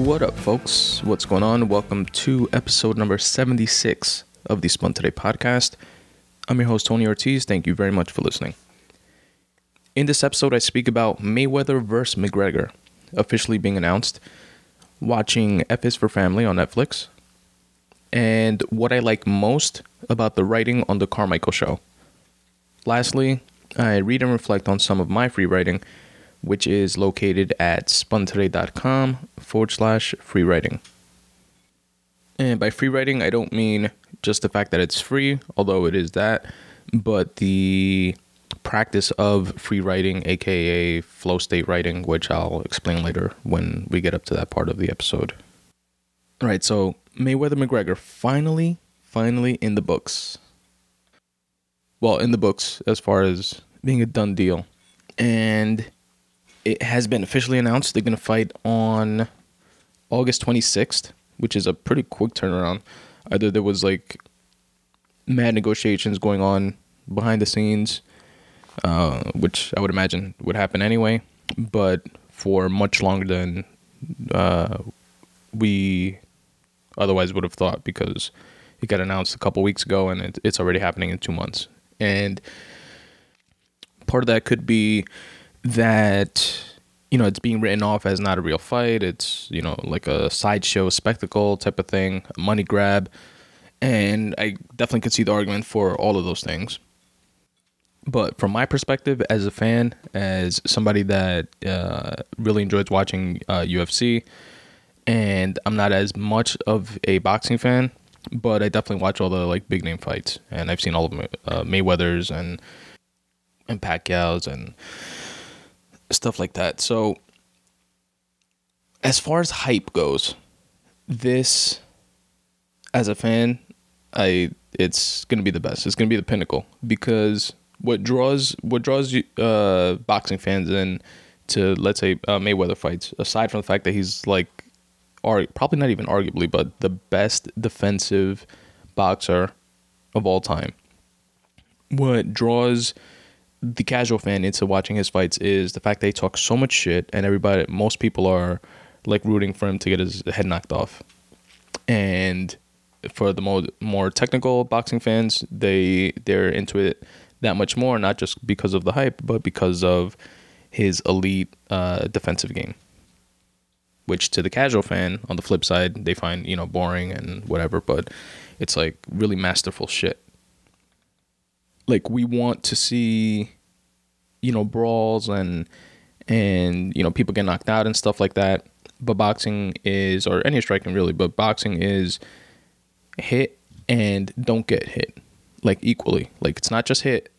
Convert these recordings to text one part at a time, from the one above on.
What up, folks? What's going on? Welcome to episode number 76 of the Spun Today podcast. I'm your host, Tony Ortiz. Thank you very much for listening. In this episode, I speak about Mayweather vs. McGregor officially being announced, watching F is for Family on Netflix, and what I like most about the writing on The Carmichael Show. Lastly, I read and reflect on some of my free writing which is located at spuntoday.com forward slash free writing. And by free writing, I don't mean just the fact that it's free, although it is that, but the practice of free writing, aka flow state writing, which I'll explain later when we get up to that part of the episode. All right, so Mayweather McGregor finally, finally in the books. Well, in the books as far as being a done deal. And it has been officially announced they're going to fight on August 26th, which is a pretty quick turnaround. Either there was like mad negotiations going on behind the scenes, uh, which I would imagine would happen anyway, but for much longer than uh, we otherwise would have thought because it got announced a couple weeks ago and it, it's already happening in two months. And part of that could be that you know it's being written off as not a real fight. It's you know like a sideshow spectacle type of thing a money grab. And i definitely could see the argument for all of those things. But from my perspective as a fan as somebody that uh, really enjoys watching uh, ufc and i'm not as much of a boxing fan but i definitely watch all the like big name fights. And i've seen all of uh, mayweather's and and pacquiao's and stuff like that. So, as far as hype goes, this, as a fan, I it's gonna be the best. It's gonna be the pinnacle because what draws what draws uh, boxing fans in to let's say uh, Mayweather fights, aside from the fact that he's like, or probably not even arguably, but the best defensive boxer of all time. What draws the casual fan into watching his fights is the fact that he talks so much shit and everybody most people are like rooting for him to get his head knocked off. And for the more more technical boxing fans they they're into it that much more not just because of the hype but because of his elite uh, defensive game. Which to the casual fan on the flip side they find you know boring and whatever but it's like really masterful shit like we want to see you know brawls and and you know people get knocked out and stuff like that. But boxing is or any striking really but boxing is hit and don't get hit like equally. Like it's not just hit.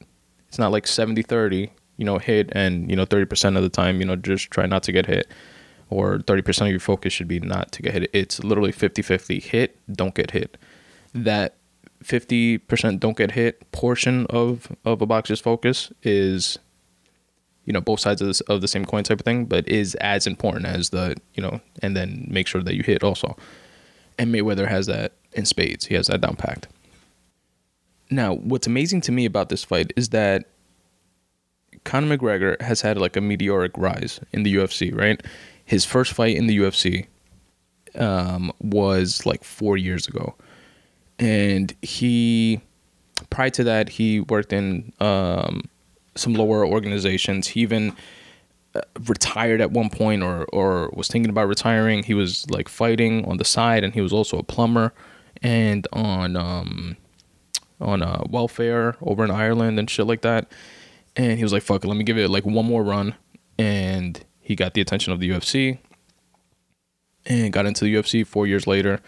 It's not like 70 30 you know hit and you know 30% of the time you know just try not to get hit or 30% of your focus should be not to get hit. It's literally 50 50 hit don't get hit. That 50% don't get hit portion of of a boxer's focus is you know both sides of, this, of the same coin type of thing but is as important as the you know and then make sure that you hit also. And mayweather has that in spades. He has that down packed. Now what's amazing to me about this fight is that conor mcgregor has had like a meteoric rise in the ufc right? His first fight in the ufc um, was like four years ago and he prior to that he worked in um, some lower organizations. He even uh, retired at one point or or was thinking about retiring. He was like fighting on the side and he was also a plumber. And on um on uh, welfare over in Ireland and shit like that. And he was like fuck it let me give it like one more run. And he got the attention of the UFC and got into the UFC 4 years later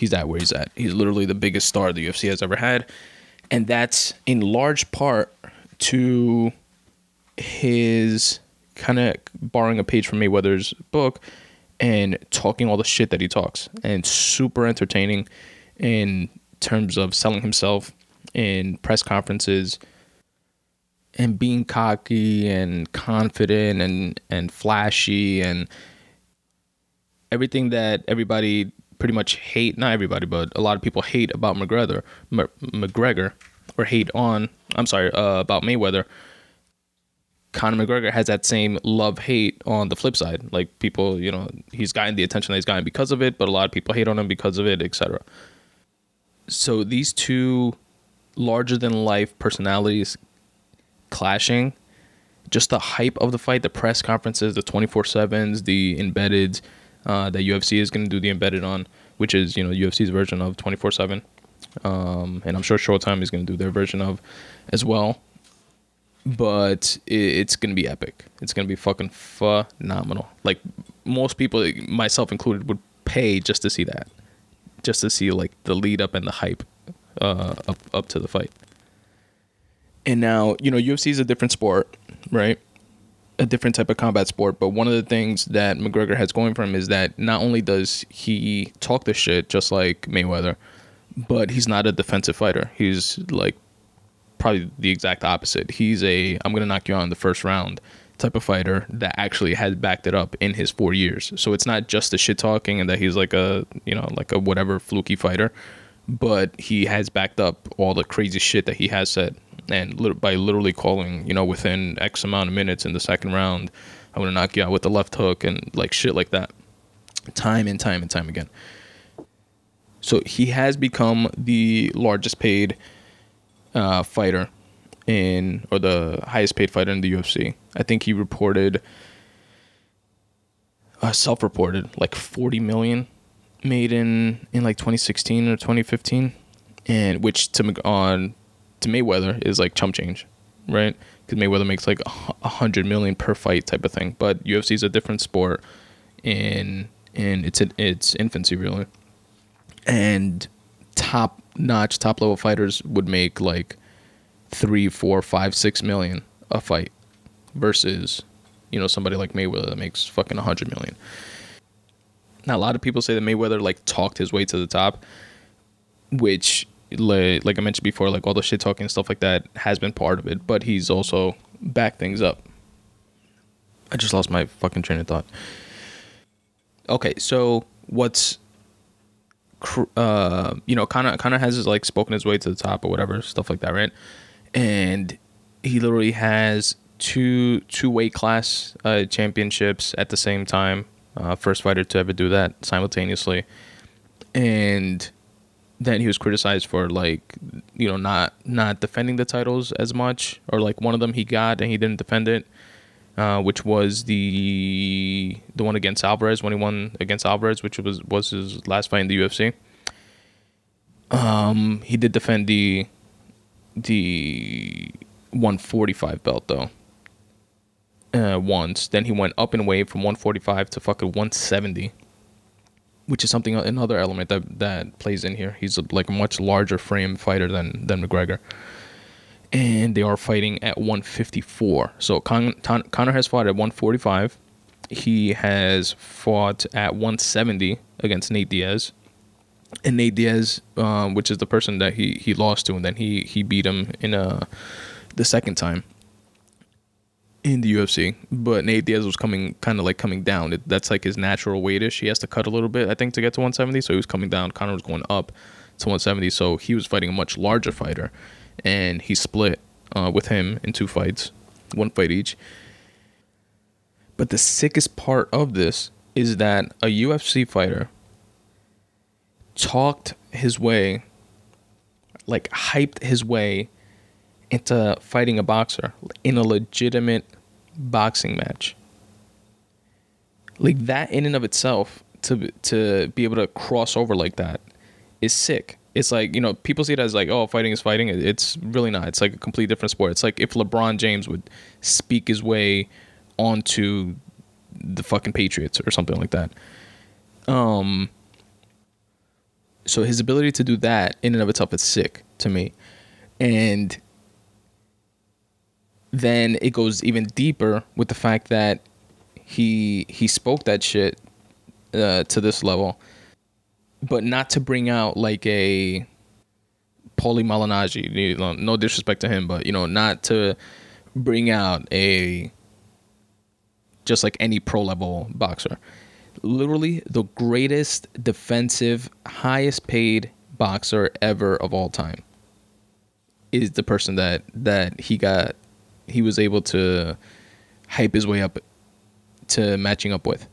he's at where he's at. He's literally the biggest star the UFC has ever had. And that's in large part to his kind of borrowing a page from Mayweather's book and talking all the shit that he talks and super entertaining in terms of selling himself in press conferences and being cocky and confident and and flashy and everything that everybody pretty much hate not everybody, but a lot of people hate about McGregor, McGregor, or hate on. I'm sorry uh, about Mayweather. Conor McGregor has that same love hate on the flip side. Like people, you know, he's gotten the attention that he's gotten because of it, but a lot of people hate on him because of it, etc. So these two larger than life personalities clashing, just the hype of the fight, the press conferences, the 24/7s, the embedded uh, that UFC is going to do the embedded on, which is you know UFC's version of 24/7, um, and I'm sure Showtime is going to do their version of as well but it's gonna be epic. It's gonna be fucking phenomenal. Like most people, myself included, would pay just to see that, just to see like the lead up and the hype uh, up up to the fight. And now you know UFC is a different sport, right? A different type of combat sport. But one of the things that McGregor has going for him is that not only does he talk the shit just like Mayweather, but he's not a defensive fighter. He's like probably the exact opposite. He's a I'm gonna knock you out in the first round type of fighter that actually has backed it up in his four years. So it's not just the shit talking and that he's like a you know like a whatever fluky fighter, but he has backed up all the crazy shit that he has said and by literally calling you know within X amount of minutes in the second round, I'm gonna knock you out with the left hook and like shit like that, time and time and time again. So he has become the largest paid uh, fighter in, or the highest paid fighter in the UFC. I think he reported, uh, self-reported, like 40 million made in in like 2016 or 2015, and which to on to Mayweather is like chump change, right? Because Mayweather makes like a hundred million per fight type of thing. But UFC is a different sport in in its its infancy really, and top notch, top level fighters would make like three, four, five, six million a fight versus, you know, somebody like Mayweather that makes fucking a hundred million. Now, a lot of people say that Mayweather like talked his way to the top, which, like, like I mentioned before, like all the shit talking and stuff like that has been part of it, but he's also backed things up. I just lost my fucking train of thought. Okay, so what's uh, you know, kind of kind of has like spoken his way to the top or whatever stuff like that, right? And he literally has two two weight class uh, championships at the same time. Uh, first fighter to ever do that simultaneously, and then he was criticized for like you know not not defending the titles as much, or like one of them he got and he didn't defend it. Uh, which was the the one against Alvarez when he won against Alvarez, which was was his last fight in the UFC. Um, he did defend the the 145 belt though. Uh, once, then he went up in weight from 145 to fucking 170, which is something another element that that plays in here. He's a, like a much larger frame fighter than than McGregor and they are fighting at 154. So Con- Con- Conor has fought at 145. He has fought at 170 against Nate Diaz, and Nate Diaz, um, which is the person that he he lost to, and then he he beat him in a uh, the second time in the UFC. But Nate Diaz was coming kind of like coming down. It, that's like his natural weightish. He has to cut a little bit, I think, to get to 170. So he was coming down. Conor was going up to 170. So he was fighting a much larger fighter and he split uh, with him in two fights, one fight each. But the sickest part of this is that a UFC fighter talked his way, like hyped his way into fighting a boxer in a legitimate boxing match. Like that in and of itself to to be able to cross over like that is sick. It's like you know people see it as like oh fighting is fighting. It's really not. It's like a completely different sport. It's like if lebron james would speak his way onto the fucking patriots or something like that. Um so his ability to do that in and of itself is sick to me. And then it goes even deeper with the fact that he he spoke that shit uh, to this level but not to bring out like a Paulie Malignaggi. No disrespect to him, but you know, not to bring out a just like any pro level boxer. Literally the greatest defensive, highest paid boxer ever of all time is the person that that he got he was able to hype his way up to matching up with.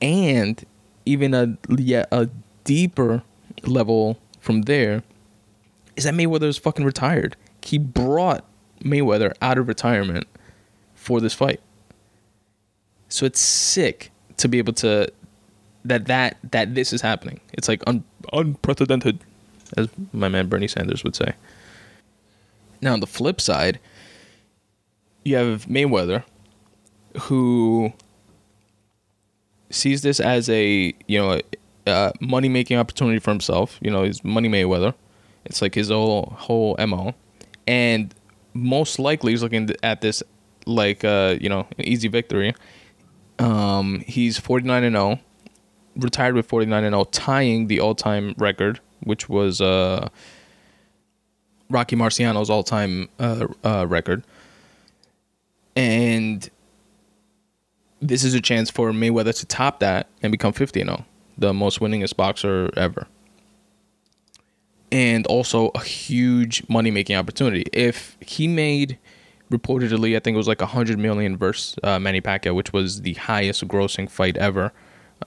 And even a yet a deeper level from there is that Mayweather is fucking retired. He brought Mayweather out of retirement for this fight. So it's sick to be able to that that that this is happening. It's like un, unprecedented, as my man Bernie Sanders would say. Now on the flip side, you have Mayweather, who sees this as a you know a money making opportunity for himself. You know, he's Money Mayweather. It's like his whole whole mo, and most likely he's looking at this like uh, you know an easy victory. Um, he's forty nine and zero, oh, retired with forty nine and zero, oh, tying the all time record, which was uh, Rocky Marciano's all time uh, uh, record, and this is a chance for Mayweather to top that and become 50 0, the most winningest boxer ever. And also a huge money making opportunity. If he made reportedly, I think it was like 100 million versus uh, Manny Pacquiao, which was the highest grossing fight ever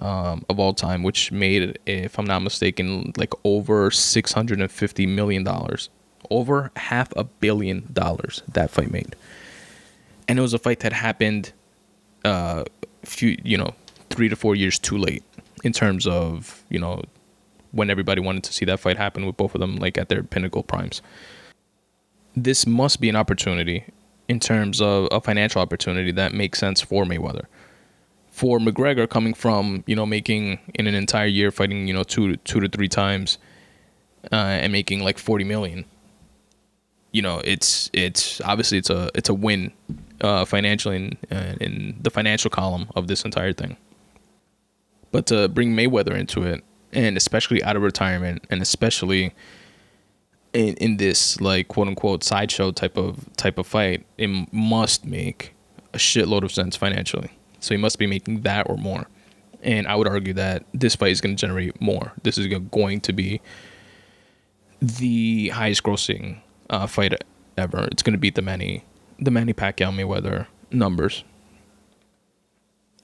um, of all time, which made, if I'm not mistaken, like over 650 million dollars, over half a billion dollars that fight made. And it was a fight that happened uh, few you know three to four years too late in terms of you know when everybody wanted to see that fight happen with both of them like at their pinnacle primes. This must be an opportunity in terms of a financial opportunity that makes sense for Mayweather. For McGregor coming from, you know, making in an entire year fighting, you know, two to two to three times uh, and making like 40 million. You know, it's it's obviously it's a it's a win uh, financially in, uh, in the financial column of this entire thing. But to bring Mayweather into it, and especially out of retirement, and especially in, in this like quote unquote sideshow type of type of fight, it must make a shitload of sense financially. So he must be making that or more. And I would argue that this fight is going to generate more. This is going to be the highest grossing uh, fight ever. It's going to beat the Manny the Manny Pacquiao Mayweather numbers.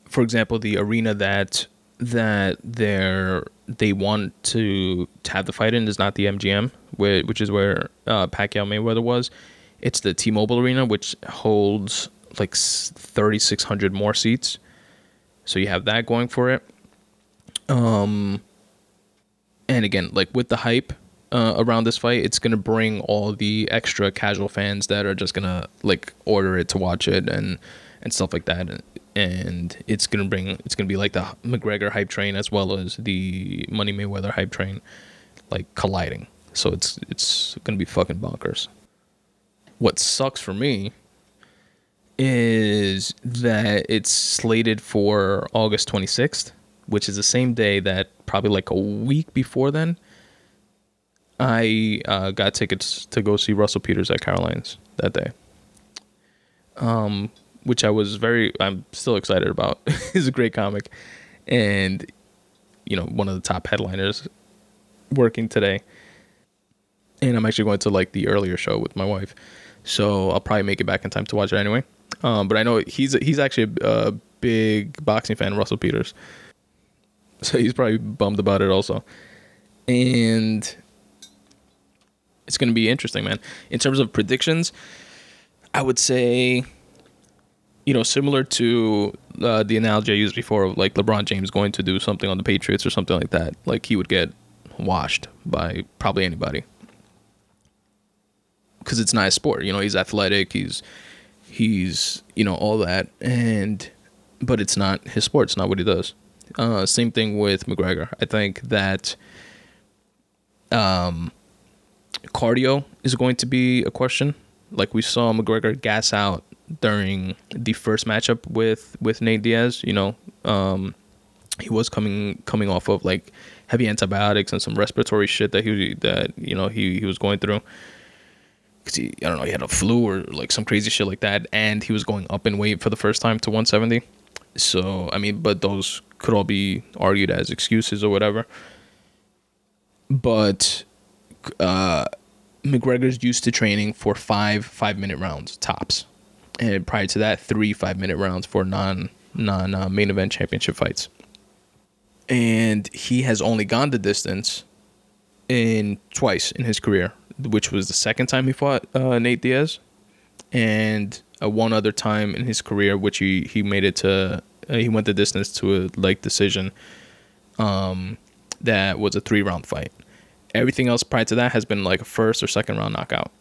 For example, the arena that that they're they want to, to have the fight in is not the MGM, which is where uh, Pacquiao Mayweather was. It's the T-Mobile Arena, which holds like 3,600 more seats. So you have that going for it. Um, and again, like with the hype, uh, around this fight, it's gonna bring all the extra casual fans that are just gonna like order it to watch it and and stuff like that. And it's gonna bring it's gonna be like the McGregor hype train as well as the Money Mayweather hype train, like colliding. So it's it's gonna be fucking bonkers. What sucks for me is that it's slated for August 26th, which is the same day that probably like a week before then I uh, got tickets to go see Russell Peters at Caroline's that day. Um, which I was very, I'm still excited about. He's a great comic, and you know, one of the top headliners working today. And I'm actually going to like the earlier show with my wife, so I'll probably make it back in time to watch it anyway. Um, but I know he's he's actually a, big boxing fan, Russell Peters, so he's probably bummed about it also. And it's going to be interesting, man. In terms of predictions, I would say, you know, similar to uh, the analogy I used before of like LeBron James going to do something on the Patriots or something like that. Like he would get washed by probably anybody because it's not a sport. You know, he's athletic. He's he's you know all that, and but it's not his sport. It's not what he does. Uh, same thing with McGregor. I think that um, cardio is going to be a question. Like we saw McGregor gas out during the first matchup with with Nate Diaz. You know, um, he was coming coming off of like heavy antibiotics and some respiratory shit that he that you know he he was going through. Cause he I don't know he had a flu or like some crazy shit like that, and he was going up in weight for the first time to 170. So I mean, but those could all be argued as excuses or whatever. But uh, McGregor's used to training for five five minute rounds tops, and prior to that, three five minute rounds for non non uh, main event championship fights. And he has only gone the distance in twice in his career, which was the second time he fought uh, Nate Diaz, and uh, one other time in his career, which he he made it to uh, he went the distance to a like decision. Um, that was a three round fight. Everything else prior to that has been like a first or second round knockout.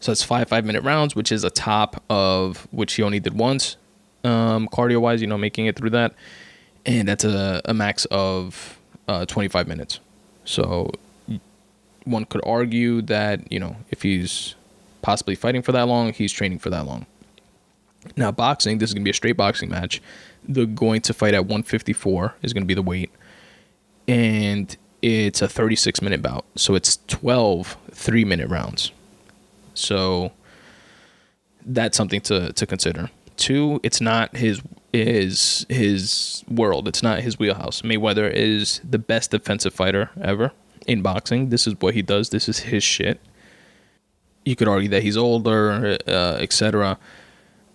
So it's five five minute rounds, which is a top of which he only did once, um, cardio wise. You know, making it through that, and that's a, a max of uh, 25 minutes. So one could argue that you know if he's possibly fighting for that long, he's training for that long. Now boxing, this is gonna be a straight boxing match. They're going to fight at 154 is gonna be the weight, and it's a 36 minute bout. So it's 12 three minute rounds. So that's something to to consider. Two, it's not his his his world. It's not his wheelhouse. Mayweather is the best defensive fighter ever in boxing. This is what he does. This is his shit. You could argue that he's older, uh, etc.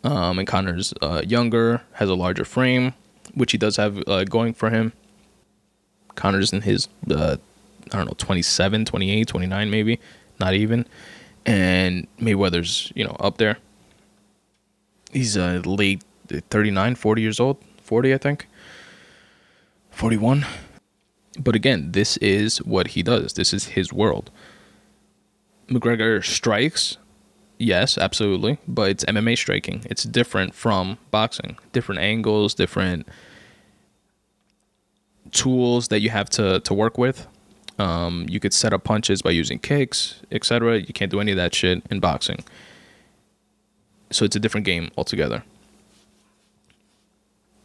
Um, and Conor's uh, younger, has a larger frame, which he does have uh, going for him. Conor's in his, uh, I don't know, 27, 28, 29 maybe, not even. And Mayweather's, you know, up there. He's uh, late 39, 40 years old, 40, I think. 41. But again, this is what he does. This is his world. McGregor strikes, yes, absolutely, but it's MMA striking. It's different from boxing. Different angles, different tools that you have to to work with. Um, you could set up punches by using kicks, etc. You can't do any of that shit in boxing. So it's a different game altogether.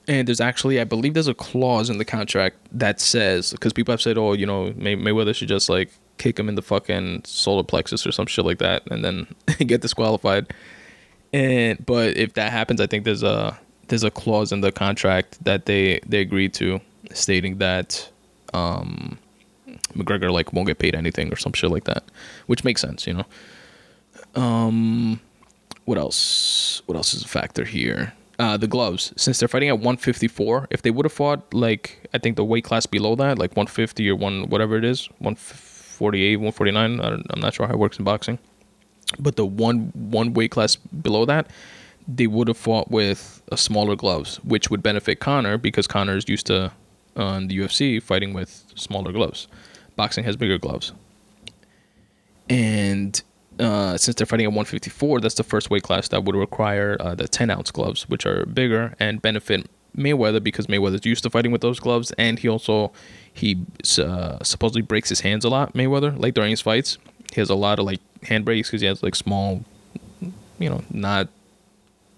And there's actually, I believe, there's a clause in the contract that says because people have said, oh, you know, May- Mayweather should just like kick him in the fucking solar plexus or some shit like that, and then get disqualified. And but if that happens, I think there's a there's a clause in the contract that they they agreed to, stating that um, McGregor like won't get paid anything or some shit like that, which makes sense, you know. Um, what else? What else is a factor here? Uh, the gloves. Since they're fighting at 154, if they would have fought like I think the weight class below that, like 150 or one whatever it is, 148, 149. I am not sure how it works in boxing, but the one one weight class below that, they would have fought with a smaller gloves, which would benefit Conor because Conor is used to on the UFC fighting with smaller gloves. Boxing has bigger gloves, and uh, since they're fighting at 154, that's the first weight class that would require uh, the 10 ounce gloves, which are bigger and benefit Mayweather because Mayweather's used to fighting with those gloves, and he also he uh, supposedly breaks his hands a lot. Mayweather, like during his fights, he has a lot of like hand breaks because he has like small, you know, not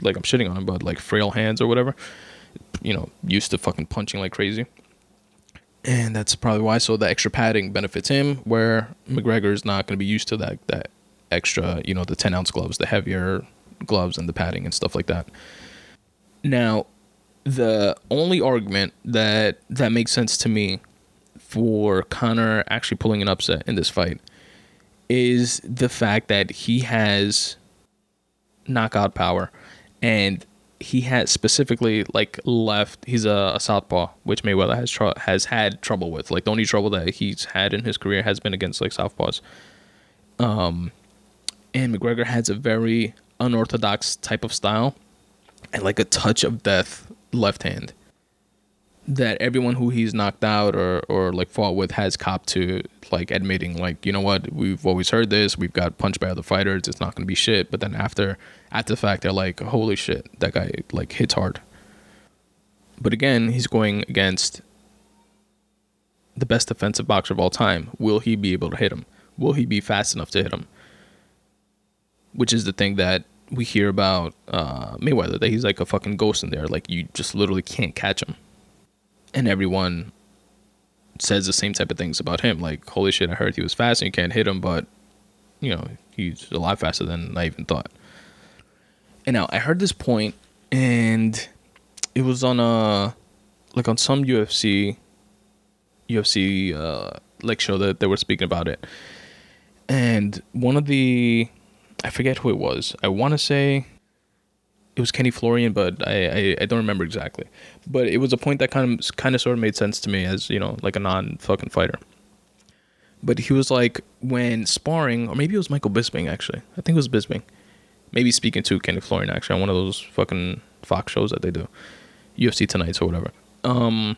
like I'm shitting on him, but like frail hands or whatever. You know, used to fucking punching like crazy. And that's probably why. So the extra padding benefits him, where McGregor is not going to be used to that that extra, you know, the 10 ounce gloves, the heavier gloves and the padding and stuff like that. Now, the only argument that that makes sense to me for Conor actually pulling an upset in this fight is the fact that he has knockout power and he has specifically like left he's a, a southpaw which Mayweather has tr- has had trouble with. Like the only trouble that he's had in his career has been against like southpaws. Um and McGregor has a very unorthodox type of style and like a touch of death left hand that everyone who he's knocked out or or like fought with has copped to like admitting like you know what? We've always heard this. We've got punched by other fighters. It's not going to be shit. But then after after the fact they're like holy shit that guy like hits hard but again he's going against the best defensive boxer of all time will he be able to hit him will he be fast enough to hit him which is the thing that we hear about uh, Mayweather that he's like a fucking ghost in there. Like you just literally can't catch him, and everyone says the same type of things about him. Like holy shit, I heard he was fast and you can't hit him, but you know he's a lot faster than I even thought. And now I heard this point, and it was on a like on some UFC UFC uh, like show that they were speaking about it, and one of the I forget who it was. I want to say it was Kenny Florian, but I, I, I don't remember exactly. But it was a point that kind of kind of sort of made sense to me as you know like a non fucking fighter. But he was like when sparring, or maybe it was Michael Bisping actually. I think it was Bisping. Maybe speaking to Kenny Florian actually on one of those fucking Fox shows that they do, UFC Tonights or whatever. Um,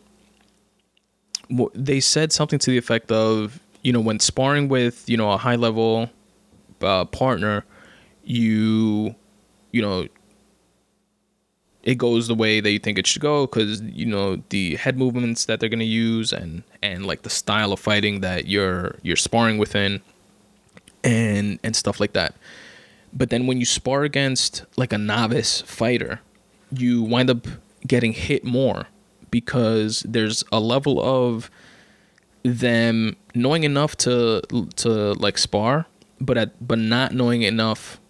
they said something to the effect of you know when sparring with you know a high level uh, partner, you you know it goes the way that you think it should go because you know the head movements that they're going to use and and like the style of fighting that you're you're sparring within and and stuff like that but then when you spar against like a novice fighter you wind up getting hit more because there's a level of them knowing enough to to like spar but at but not knowing enough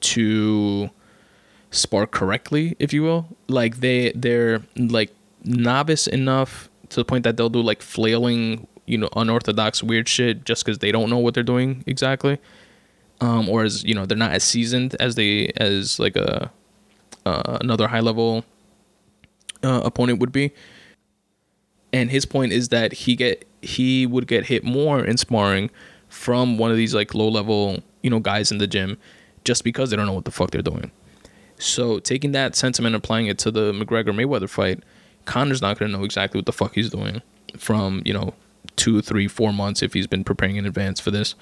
to spar correctly, if you will. Like they they're like novice enough to the point that they'll do like flailing, you know, unorthodox weird shit just because they don't know what they're doing exactly. Um, or as you know, they're not as seasoned as they as like a uh, another high level uh, opponent would be. And his point is that he get he would get hit more in sparring from one of these like low level you know guys in the gym just because they don't know what the fuck they're doing. So taking that sentiment and applying it to the McGregor Mayweather fight, Conor's not gonna know exactly what the fuck he's doing from you know two, three, four months if he's been preparing in advance for this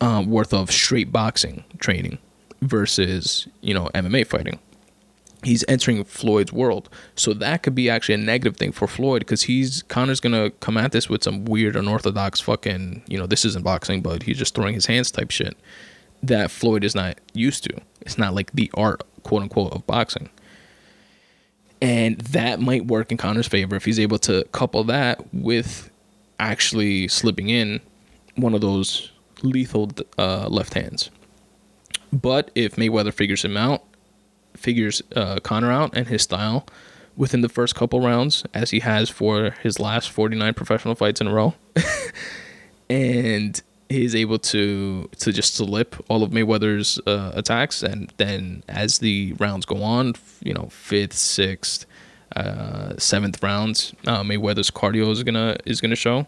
um, worth of straight boxing training versus you know MMA fighting. He's entering Floyd's world, so that could be actually a negative thing for Floyd because he's Conor's gonna come at this with some weird unorthodox fucking you know this isn't boxing, but he's just throwing his hands type shit that Floyd is not used to. It's not like the art quote unquote of boxing. And that might work in Conor's favor if he's able to couple that with actually slipping in one of those lethal uh, left hands. But if Mayweather figures him out, figures uh, Conor out and his style within the first couple rounds, as he has for his last 49 professional fights in a row, and he's able to to just slip all of Mayweather's uh, attacks, and then as the rounds go on, you know, fifth, sixth, uh, seventh rounds, uh, Mayweather's cardio is gonna is gonna show,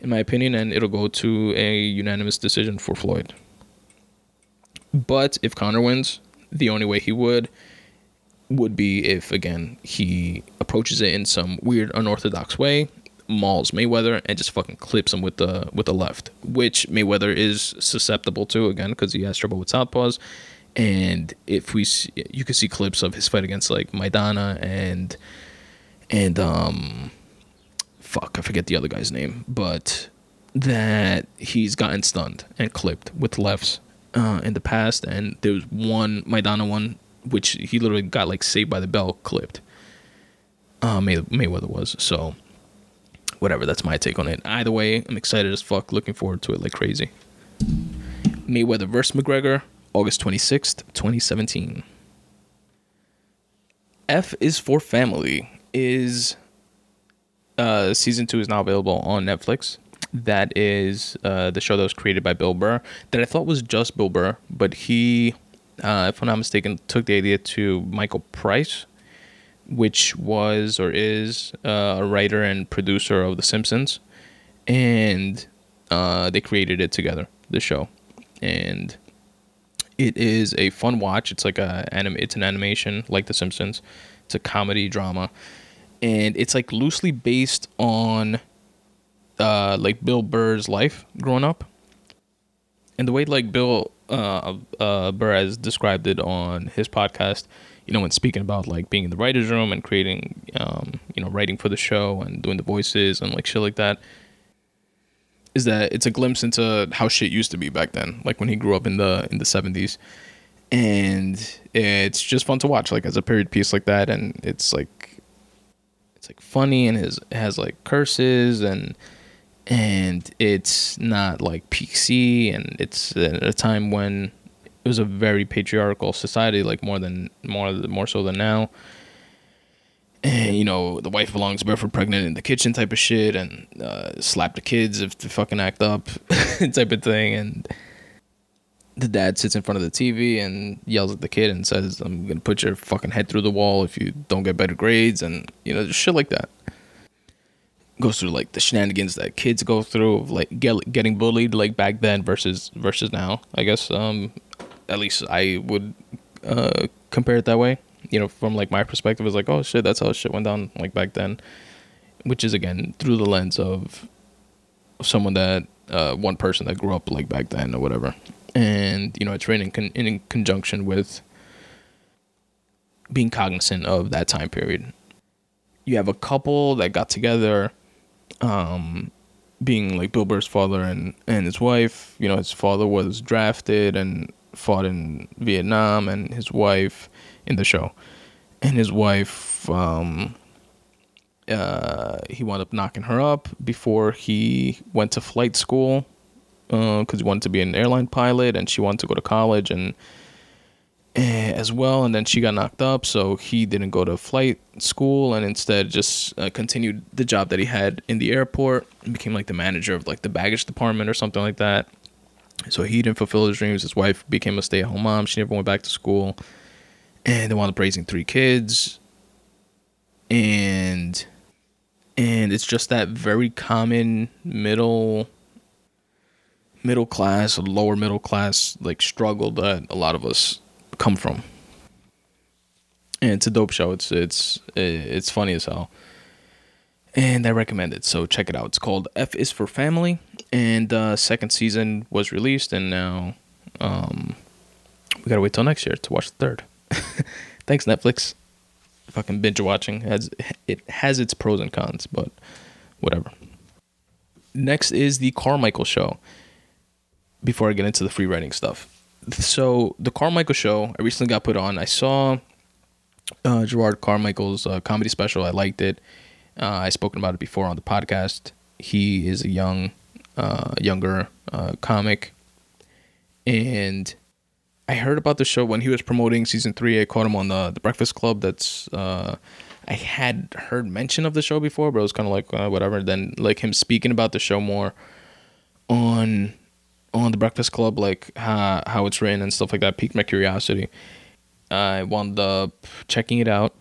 in my opinion, and it'll go to a unanimous decision for Floyd. But if Conor wins, the only way he would would be if again he approaches it in some weird unorthodox way mauls Mayweather and just fucking clips him with the with the left, which Mayweather is susceptible to again because he has trouble with southpaws. And if we, see, you can see clips of his fight against like Maidana and and um, fuck, I forget the other guy's name, but that he's gotten stunned and clipped with lefts uh, in the past. And there was one Maidana one which he literally got like saved by the bell clipped. Uh, May- Mayweather was so whatever. That's my take on it. Either way, I'm excited as fuck. Looking forward to it like crazy. Mayweather vs. McGregor, August 26th, 2017. F is for Family is uh, season two is now available on Netflix. That is uh, the show that was created by Bill Burr. That I thought was just Bill Burr, but he, uh, if I'm not mistaken, took the idea to Michael Price, which was or is uh, a writer and producer of The Simpsons, and uh, they created it together, the show, and it is a fun watch. It's like a anim- it's an animation like The Simpsons. It's a comedy drama, and it's like loosely based on uh, like Bill Burr's life growing up, and the way like Bill uh, uh, Burr has described it on his podcast you know, when speaking about like being in the writer's room and creating, um, you know, writing for the show and doing the voices and like shit like that, is that it's a glimpse into how shit used to be back then, like when he grew up in the in the seventies, and it's just fun to watch, like as a period piece like that, and it's like, it's like funny and it has like curses and and it's not like PC and it's at a time when it was a very patriarchal society, like more than more more so than now. And you know, the wife belongs barefoot pregnant in the kitchen type of shit, and uh, slap the kids if they fucking act up, type of thing. And the dad sits in front of the TV and yells at the kid and says, "I'm gonna put your fucking head through the wall if you don't get better grades," and you know, shit like that. Goes through like the shenanigans that kids go through of like get, getting bullied like back then versus versus now. I guess um, at least I would uh, compare it that way. You know, from like my perspective, is like, oh shit, that's how shit went down like back then, which is again through the lens of someone that uh, one person that grew up like back then or whatever and you know it's written in, con- in conjunction with being cognizant of that time period. You have a couple that got together um being like bill burr's father and and his wife. You know his father was drafted and fought in vietnam and his wife in the show. And his wife um uh, he wound up knocking her up before he went to flight school because uh, he wanted to be an airline pilot and she wanted to go to college and eh, as well and then she got knocked up so he didn't go to flight school and instead just uh, continued the job that he had in the airport and became like the manager of like the baggage department or something like that. So he didn't fulfill his dreams. His wife became a stay-at-home mom. She never went back to school. And they wound up raising three kids. And and it's just that very common middle middle class, or lower middle class like struggle that a lot of us come from. And it's a dope show. It's it's it's funny as hell. And I recommend it. So check it out. It's called F is for Family, and uh, second season was released, and now um, we gotta wait till next year to watch the third. Thanks Netflix. Fucking binge watching has it has its pros and cons, but whatever. Next is the Carmichael Show before I get into the free writing stuff. So the Carmichael show I recently got put on. I saw uh, Jerrod Carmichael's uh, comedy special. I liked it. Uh, I spoken about it before on the podcast. He is a young, uh, younger uh, comic, and I heard about the show when he was promoting season three. I caught him on the the Breakfast Club. That's uh, I had heard mention of the show before, but it was kind of like whatever. Then like him speaking about the show more on on the Breakfast Club, like how how it's written and stuff like that, piqued my curiosity. I wound up checking it out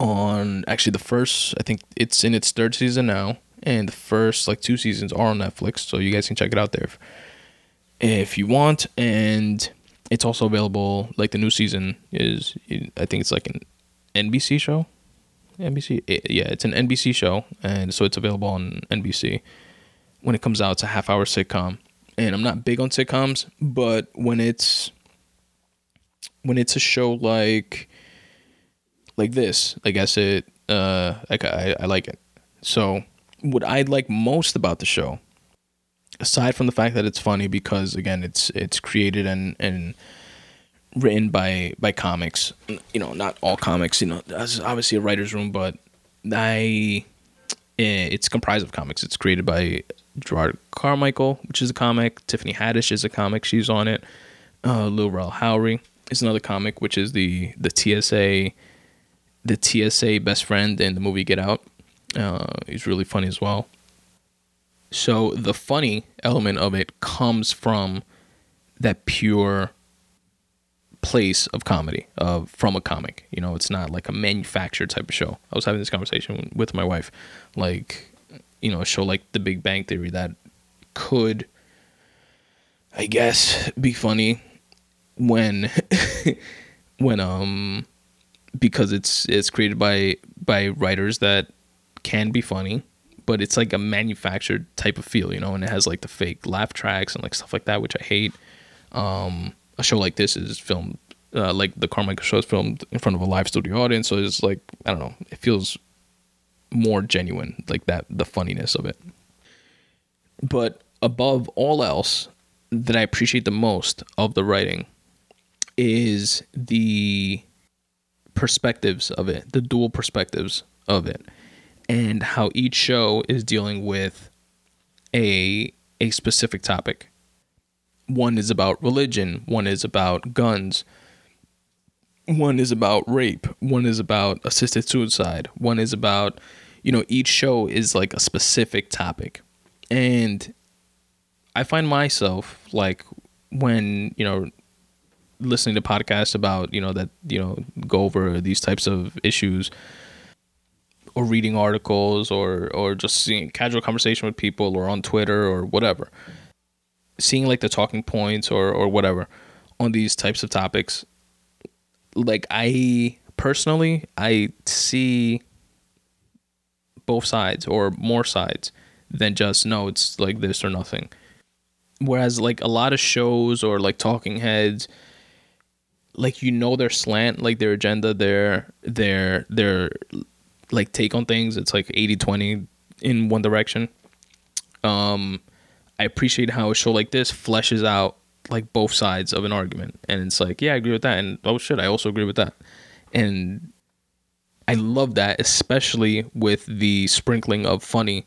on actually the first. I think it's in its third season now, and the first like two seasons are on Netflix, so you guys can check it out there if, if you want. And it's also available. Like the new season is, I think it's like an NBC show. NBC, yeah, it's an NBC show, and so it's available on NBC. When it comes out, it's a half hour sitcom and I'm not big on sitcoms, but when it's when it's a show like like this, I guess it uh like I, I like it. So what I like most about the show, aside from the fact that it's funny because again it's it's created and and written by by comics, you know, not all comics, you know, that's obviously a writer's room, but I it's comprised of comics. It's created by Jerrod Carmichael, which is a comic. Tiffany Haddish is a comic. She's on it. Uh, Lil Rel Howery is another comic, which is the the TSA the TSA best friend in the movie Get Out. Uh, he's really funny as well. So the funny element of it comes from that pure place of comedy of from a comic. You know, it's not like a manufactured type of show. I was having this conversation with my wife, like you know a show like The Big Bang Theory that could, I guess, be funny when when um because it's it's created by by writers that can be funny but it's like a manufactured type of feel you know and it has like the fake laugh tracks and like stuff like that which i hate um a show like this is filmed uh, like the carmichael show is filmed in front of a live studio audience so it's like i don't know it feels more genuine, like that the funniness of it. But above all else, that I appreciate the most of the writing is the perspectives of it, the dual perspectives of it, and how each show is dealing with a a specific topic. One is about religion, one is about guns, one is about rape, one is about assisted suicide, one is about you know, each show is like a specific topic. And I find myself like when you know listening to podcasts about you know that you know go over these types of issues or reading articles or or just seeing casual conversation with people or on Twitter or whatever seeing like the talking points or or whatever on these types of topics like I personally I see both sides or more sides than just no it's like this or nothing. Whereas like a lot of shows or like talking heads like you know their slant like their agenda their their their like take on things. It's like 80 20 in one direction. Um i appreciate how a show like this fleshes out like both sides of an argument. And it's like yeah i agree with that. And oh shit i also agree with that. And i love that especially with the sprinkling of funny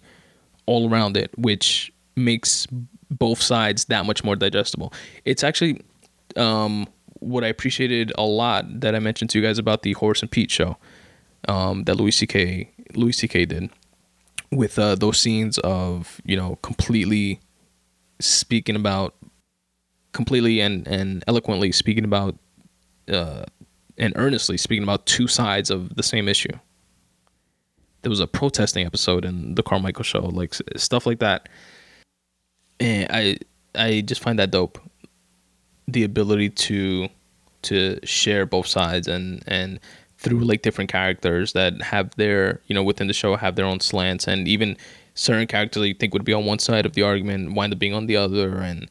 all around it which makes both sides that much more digestible. It's actually um what i appreciated a lot that i mentioned to you guys about the horace and pete show um, that louis ck louis ck did with uh, those scenes of you know completely speaking about completely and, and eloquently speaking about uh, and earnestly speaking about two sides of the same issue. There was a protesting episode in the Carmichael show, like stuff like that. And I I just find that dope. The ability to to share both sides and and through like different characters that have their you know within the show have their own slants and even certain characters you think would be on one side of the argument wind up being on the other and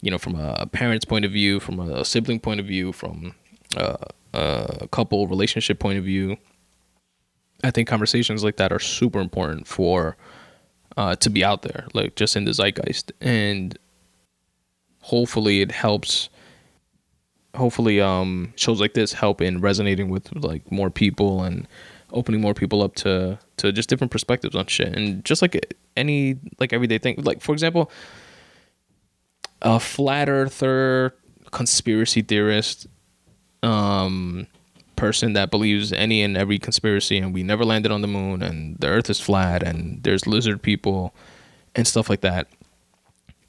you know, from a parent's point of view, from a sibling point of view, from a, a couple relationship point of view. I think conversations like that are super important for uh, to be out there, like just in the zeitgeist, and hopefully it helps. Hopefully, um, shows like this help in resonating with like more people and opening more people up to to just different perspectives on shit, and just like any like everyday thing. Like for example, a flat earther conspiracy theorist um person that believes any and every conspiracy and we never landed on the moon and the earth is flat and there's lizard people and stuff like that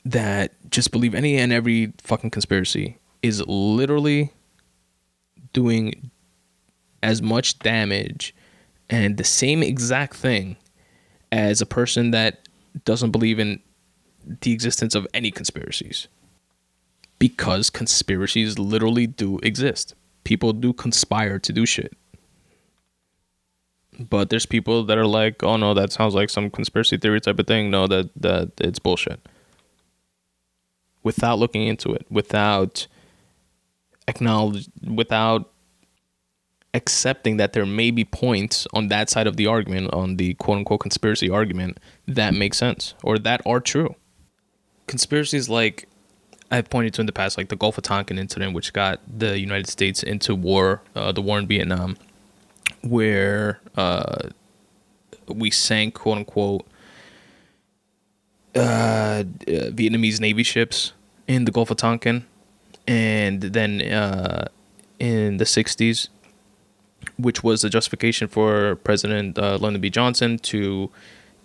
that just believe any and every fucking conspiracy is literally doing as much damage and the same exact thing as a person that doesn't believe in the existence of any conspiracies because conspiracies literally do exist. People do conspire to do shit. But there's people that are like, "Oh no, that sounds like some conspiracy theory type of thing." No, that that it's bullshit. Without looking into it, without acknowledge without accepting that there may be points on that side of the argument, on the quote unquote conspiracy argument, that make sense or that are true conspiracies like I've pointed to in the past, like the Gulf of Tonkin incident, which got the United States into war, uh, the war in Vietnam, where uh, we sank, quote unquote, uh, Vietnamese Navy ships in the Gulf of Tonkin. And then uh, in the 60s, which was the justification for President uh, Lyndon B. Johnson to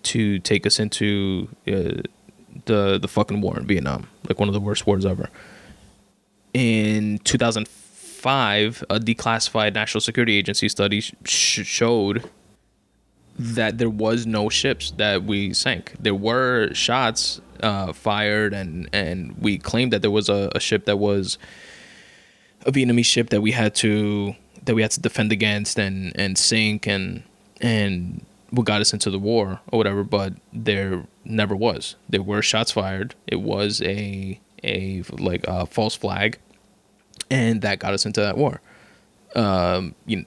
to take us into uh, the the fucking war in Vietnam, like one of the worst wars ever. In 2005, a declassified National Security Agency study sh- showed that there was no ships that we sank. There were shots uh, fired, and and we claimed that there was a, a ship that was a Vietnamese ship that we had to that we had to defend against and and sink and and what got us into the war or whatever, but there never was. There were shots fired. It was a a like a false flag, and that got us into that war. Um, you know,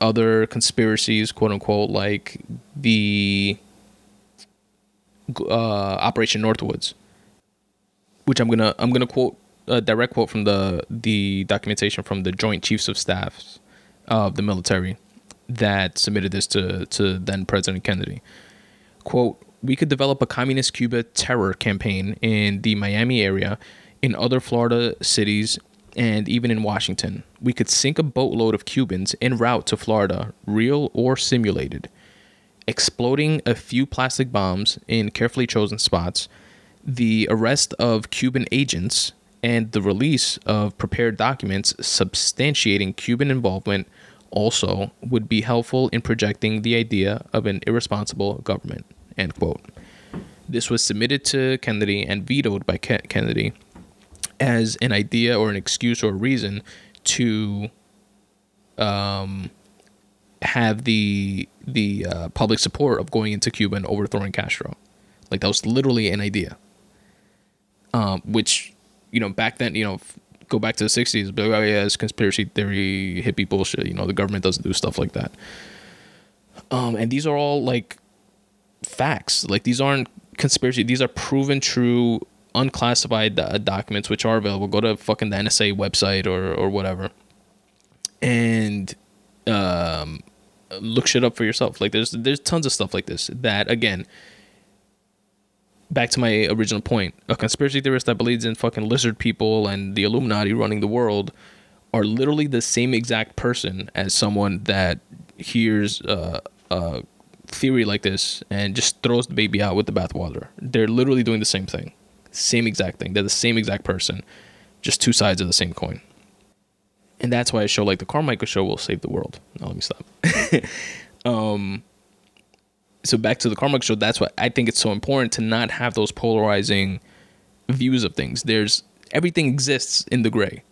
other conspiracies, quote unquote, like the uh, Operation Northwoods, which I'm gonna I'm gonna quote a direct quote from the the documentation from the Joint Chiefs of Staffs of the military that submitted this to, to then President Kennedy. Quote, we could develop a communist Cuba terror campaign in the Miami area, in other Florida cities, and even in Washington. We could sink a boatload of Cubans en route to Florida, real or simulated, exploding a few plastic bombs in carefully chosen spots, the arrest of Cuban agents, and the release of prepared documents substantiating Cuban involvement also would be helpful in projecting the idea of an irresponsible government. End quote. This was submitted to Kennedy and vetoed by Kennedy as an idea or an excuse or a reason to um, have the the uh, public support of going into Cuba and overthrowing Castro. Like that was literally an idea. Um, which, you know, back then, you know, go back to the '60s, but oh yeah, it's conspiracy theory, hippie bullshit. You know, the government doesn't do stuff like that. Um, and these are all like facts. Like these aren't conspiracy. These are proven true, unclassified uh, documents which are available. Go to fucking the NSA website or or whatever, and um, look shit up for yourself. Like there's there's tons of stuff like this that again. Back to my original point, a conspiracy theorist that believes in fucking lizard people and the Illuminati running the world are literally the same exact person as someone that hears uh, a theory like this and just throws the baby out with the bathwater. They're literally doing the same thing, same exact thing. They're the same exact person, just two sides of the same coin and that's why a show like the Carmichael Show will save the world. Now let me stop. um, so back to the Carmichael Show. That's why I think it's so important to not have those polarizing views of things. There's everything exists in the gray,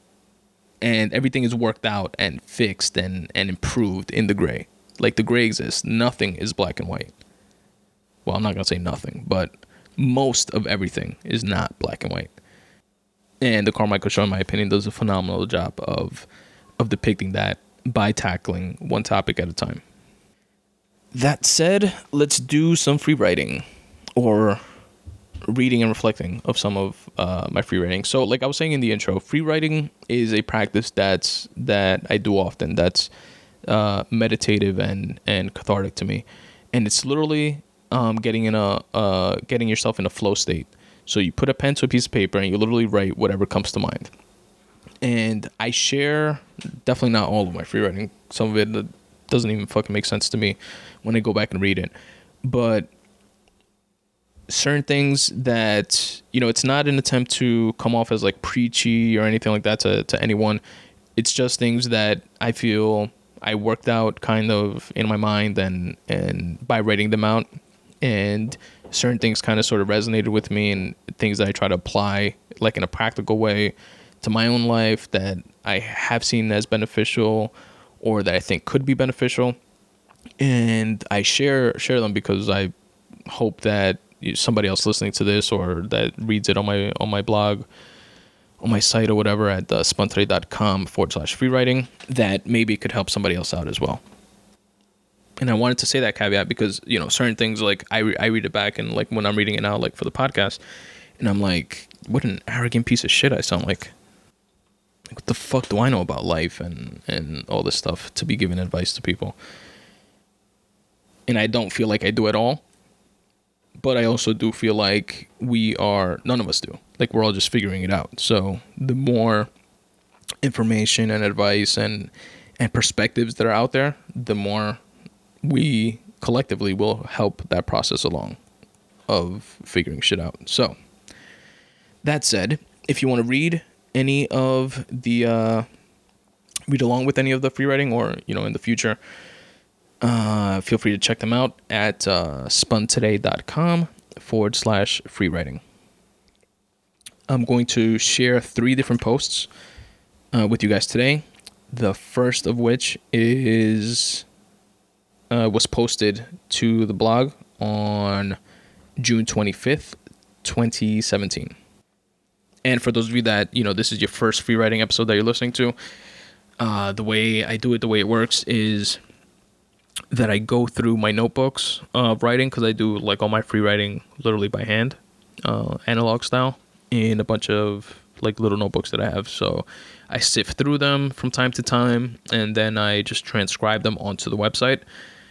and everything is worked out and fixed and and improved in the gray. Like the gray exists. Nothing is black and white. Well, I'm not gonna say nothing, but most of everything is not black and white and the Carmichael Show, in my opinion, does a phenomenal job of of depicting that by tackling one topic at a time. That said, let's do some free writing or reading and reflecting of some of uh, my free writing. So, like I was saying in the intro, free writing is a practice that's that I do often. That's uh, meditative and and cathartic to me, and it's literally um, getting in a uh, getting yourself in a flow state. So you put a pen to a piece of paper and you literally write whatever comes to mind. And I share definitely not all of my free writing. Some of it doesn't even fucking make sense to me when I go back and read it. But certain things that you know it's not an attempt to come off as like preachy or anything like that to, to anyone. It's just things that i feel i worked out kind of in my mind and and by writing them out. And certain things kind of sort of resonated with me and things that I try to apply like in a practical way to my own life that I have seen as beneficial or that I think could be beneficial and I share share them because I hope that somebody else listening to this or that reads it on my on my blog on my site or whatever at uh, spuntoday.com forward slash free writing that maybe could help somebody else out as well and I wanted to say that caveat because you know certain things like I re- I read it back and like when I'm reading it now like for the podcast, and I'm like, what an arrogant piece of shit I sound like. What the fuck do I know about life and and all this stuff to be giving advice to people? And I don't feel like I do at all. But I also do feel like we are none of us do. Like we're all just figuring it out. So the more information and advice and and perspectives that are out there, the more we collectively will help that process along of figuring shit out. So, that said, if you want to read any of the uh, read along with any of the free writing, or you know, in the future, uh, feel free to check them out at uh, spuntoday.com forward slash free writing. I'm going to share three different posts uh, with you guys today. The first of which is uh, was posted to the blog on June 25th, 2017. And for those of you that, you know, this is your first free writing episode that you're listening to, uh, the way I do it, the way it works is that I go through my notebooks of writing because I do like all my free writing literally by hand, uh, analog style, in a bunch of like little notebooks that I have. So I sift through them from time to time and then I just transcribe them onto the website.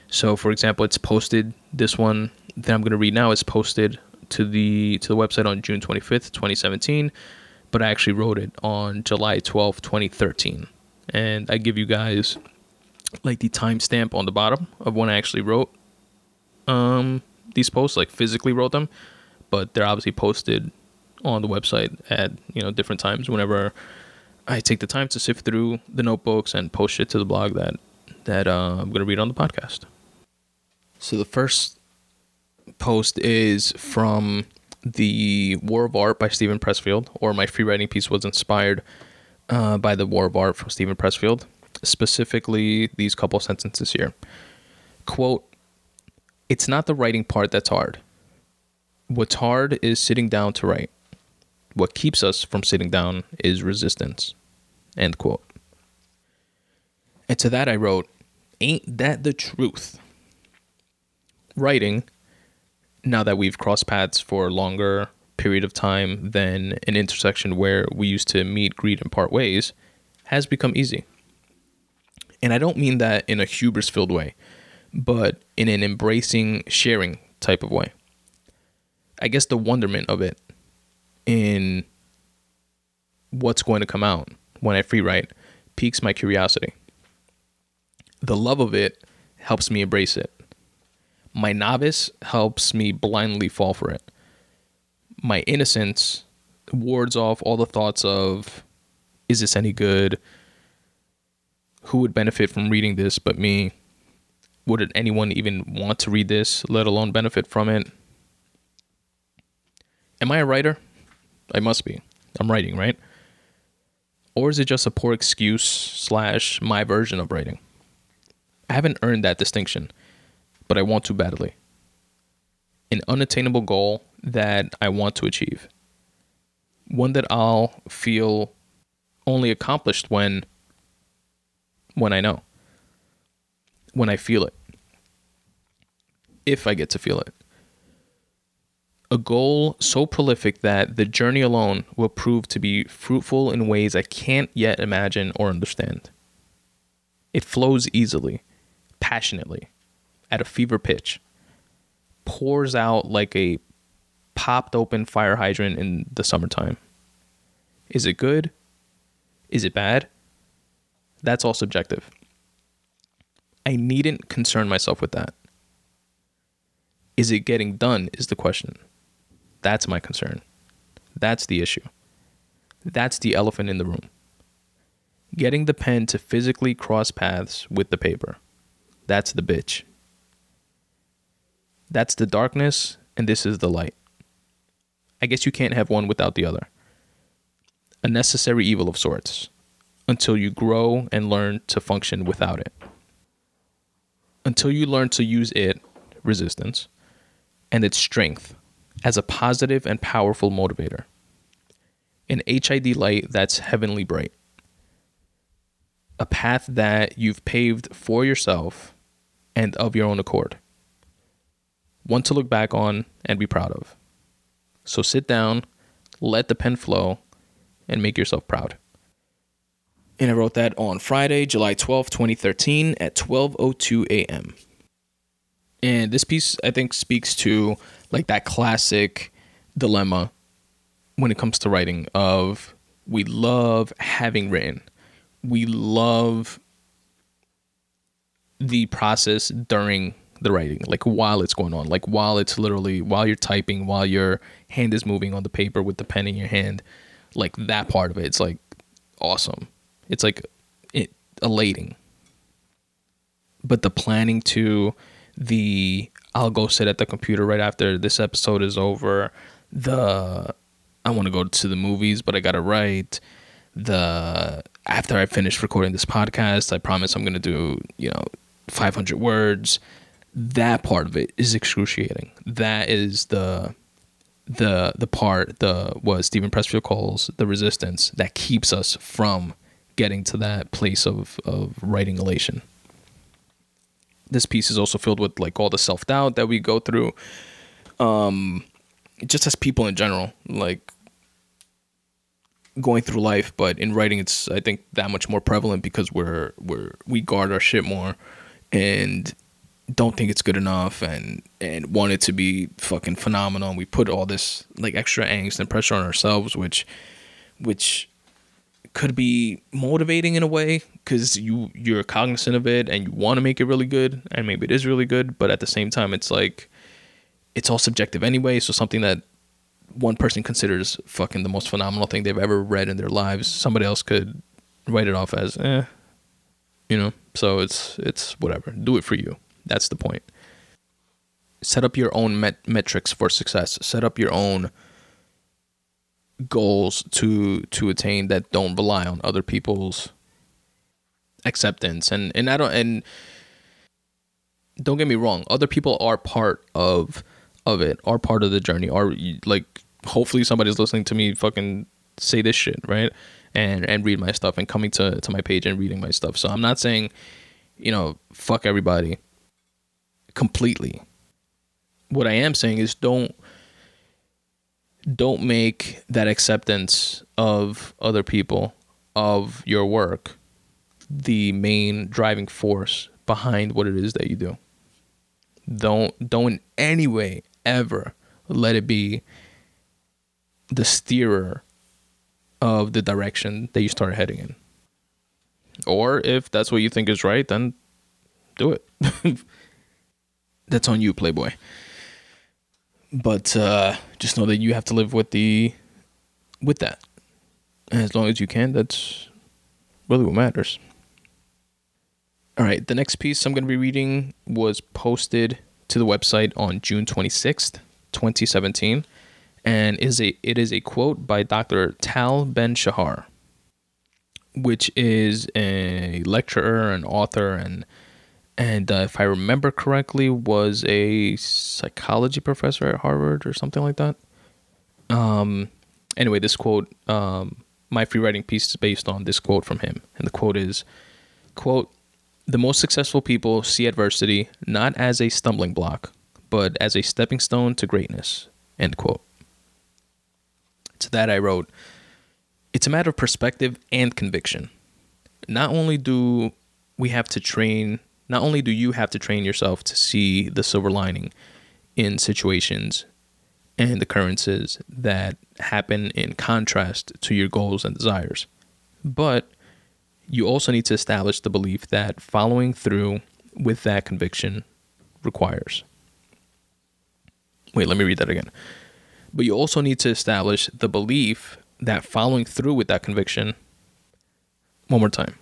So, for example, it's posted. This one that I'm going to read now is posted to the to the website on June 25th, 2017, but I actually wrote it on July 12th, 2013, and I give you guys like the timestamp on the bottom of when I actually wrote um these posts, like physically wrote them, but they're obviously posted on the website at you know different times whenever I take the time to sift through the notebooks and post it to the blog that that uh, I'm gonna read on the podcast. So the first post is from the War of Art by Steven Pressfield, or my free writing piece was inspired uh, by the War of Art from Steven Pressfield, specifically these couple sentences here. Quote, It's not the writing part that's hard. What's hard is sitting down to write. What keeps us from sitting down is resistance. End quote. And to that I wrote, Ain't that the truth? Writing, now that we've crossed paths for a longer period of time than an intersection where we used to meet, greet, and part ways, has become easy. And I don't mean that in a hubris filled way, but in an embracing, sharing type of way. I guess the wonderment of it in what's going to come out when I free write piques my curiosity. The love of it helps me embrace it. My novice helps me blindly fall for it. My innocence wards off all the thoughts of, is this any good? Who would benefit from reading this but me? Would anyone even want to read this, let alone benefit from it? Am I a writer? I must be. I'm writing, right? Or is it just a poor excuse slash my version of writing? I haven't earned that distinction but I want to badly. An unattainable goal that I want to achieve. One that I'll feel only accomplished when when I know. When I feel it. If I get to feel it. A goal so prolific that the journey alone will prove to be fruitful in ways I can't yet imagine or understand. It flows easily, passionately, at a fever pitch, pours out like a popped open fire hydrant in the summertime. Is it good? Is it bad? That's all subjective. I needn't concern myself with that. Is it getting done? Is the question. That's my concern. That's the issue. That's the elephant in the room. Getting the pen to physically cross paths with the paper. That's the bitch. That's the darkness, and this is the light. I guess you can't have one without the other. A necessary evil of sorts, until you grow and learn to function without it. Until you learn to use it, resistance, and its strength as a positive and powerful motivator. An HID light that's heavenly bright. A path that you've paved for yourself and of your own accord one to look back on and be proud of. So sit down, let the pen flow, and make yourself proud. And I wrote that on Friday, July 12th, 2013 at 12:02 a.m. And this piece I think speaks to like that classic dilemma when it comes to writing of we love having written. We love the process during the writing, like while it's going on, like while it's literally while you're typing, while your hand is moving on the paper with the pen in your hand, like that part of it, it's like awesome. It's like it elating. But the planning to the I'll go sit at the computer right after this episode is over. The I want to go to the movies, but I gotta write. The after I finish recording this podcast, I promise I'm gonna do you know 500 words that part of it is excruciating. That is the the the part the what Steven Pressfield calls the resistance that keeps us from getting to that place of of writing elation. This piece is also filled with like all the self doubt that we go through. Um, just as people in general, like going through life, but in writing, it's I think that much more prevalent because we're we're we guard our shit more, and don't think it's good enough and and want it to be fucking phenomenal and we put all this like extra angst and pressure on ourselves which which could be motivating in a way because you you're cognizant of it and you want to make it really good and maybe it is really good but at the same time it's like it's all subjective anyway so something that one person considers fucking the most phenomenal thing they've ever read in their lives, somebody else could write it off as eh, you know. So it's it's whatever. Do it for you. That's the point. Set up your own met- metrics for success. Set up your own goals to to attain that don't rely on other people's acceptance and and I don't and don't get me wrong other people are part of of it are part of the journey are like hopefully somebody's listening to me fucking say this shit right and and read my stuff and coming to to my page and reading my stuff so I'm not saying you know fuck everybody completely. What I am saying is don't don't make that acceptance of other people of your work the main driving force behind what it is that you do. Don't don't in any way ever let it be the steerer of the direction that you start heading in. Or if that's what you think is right then do it that's on you playboy but uh, just know that you have to live with the with that. As long as you can, that's really what matters. All right, the next piece I'm going to be reading was posted to the website on June 26th, 2017, and is a it is a quote by Dr. Tal Ben Shahar, which is a lecturer and author and and uh, if I remember correctly, was a psychology professor at Harvard or something like that. Um, anyway, this quote, um, my free writing piece is based on this quote from him, and the quote is, "quote The most successful people see adversity not as a stumbling block, but as a stepping stone to greatness." End quote. To that I wrote, "It's a matter of perspective and conviction. Not only do we have to train." Not only do you have to train yourself to see the silver lining in situations and occurrences that happen in contrast to your goals and desires, but you also need to establish the belief that following through with that conviction requires. Wait, let me read that again. But you also need to establish the belief that following through with that conviction, one more time.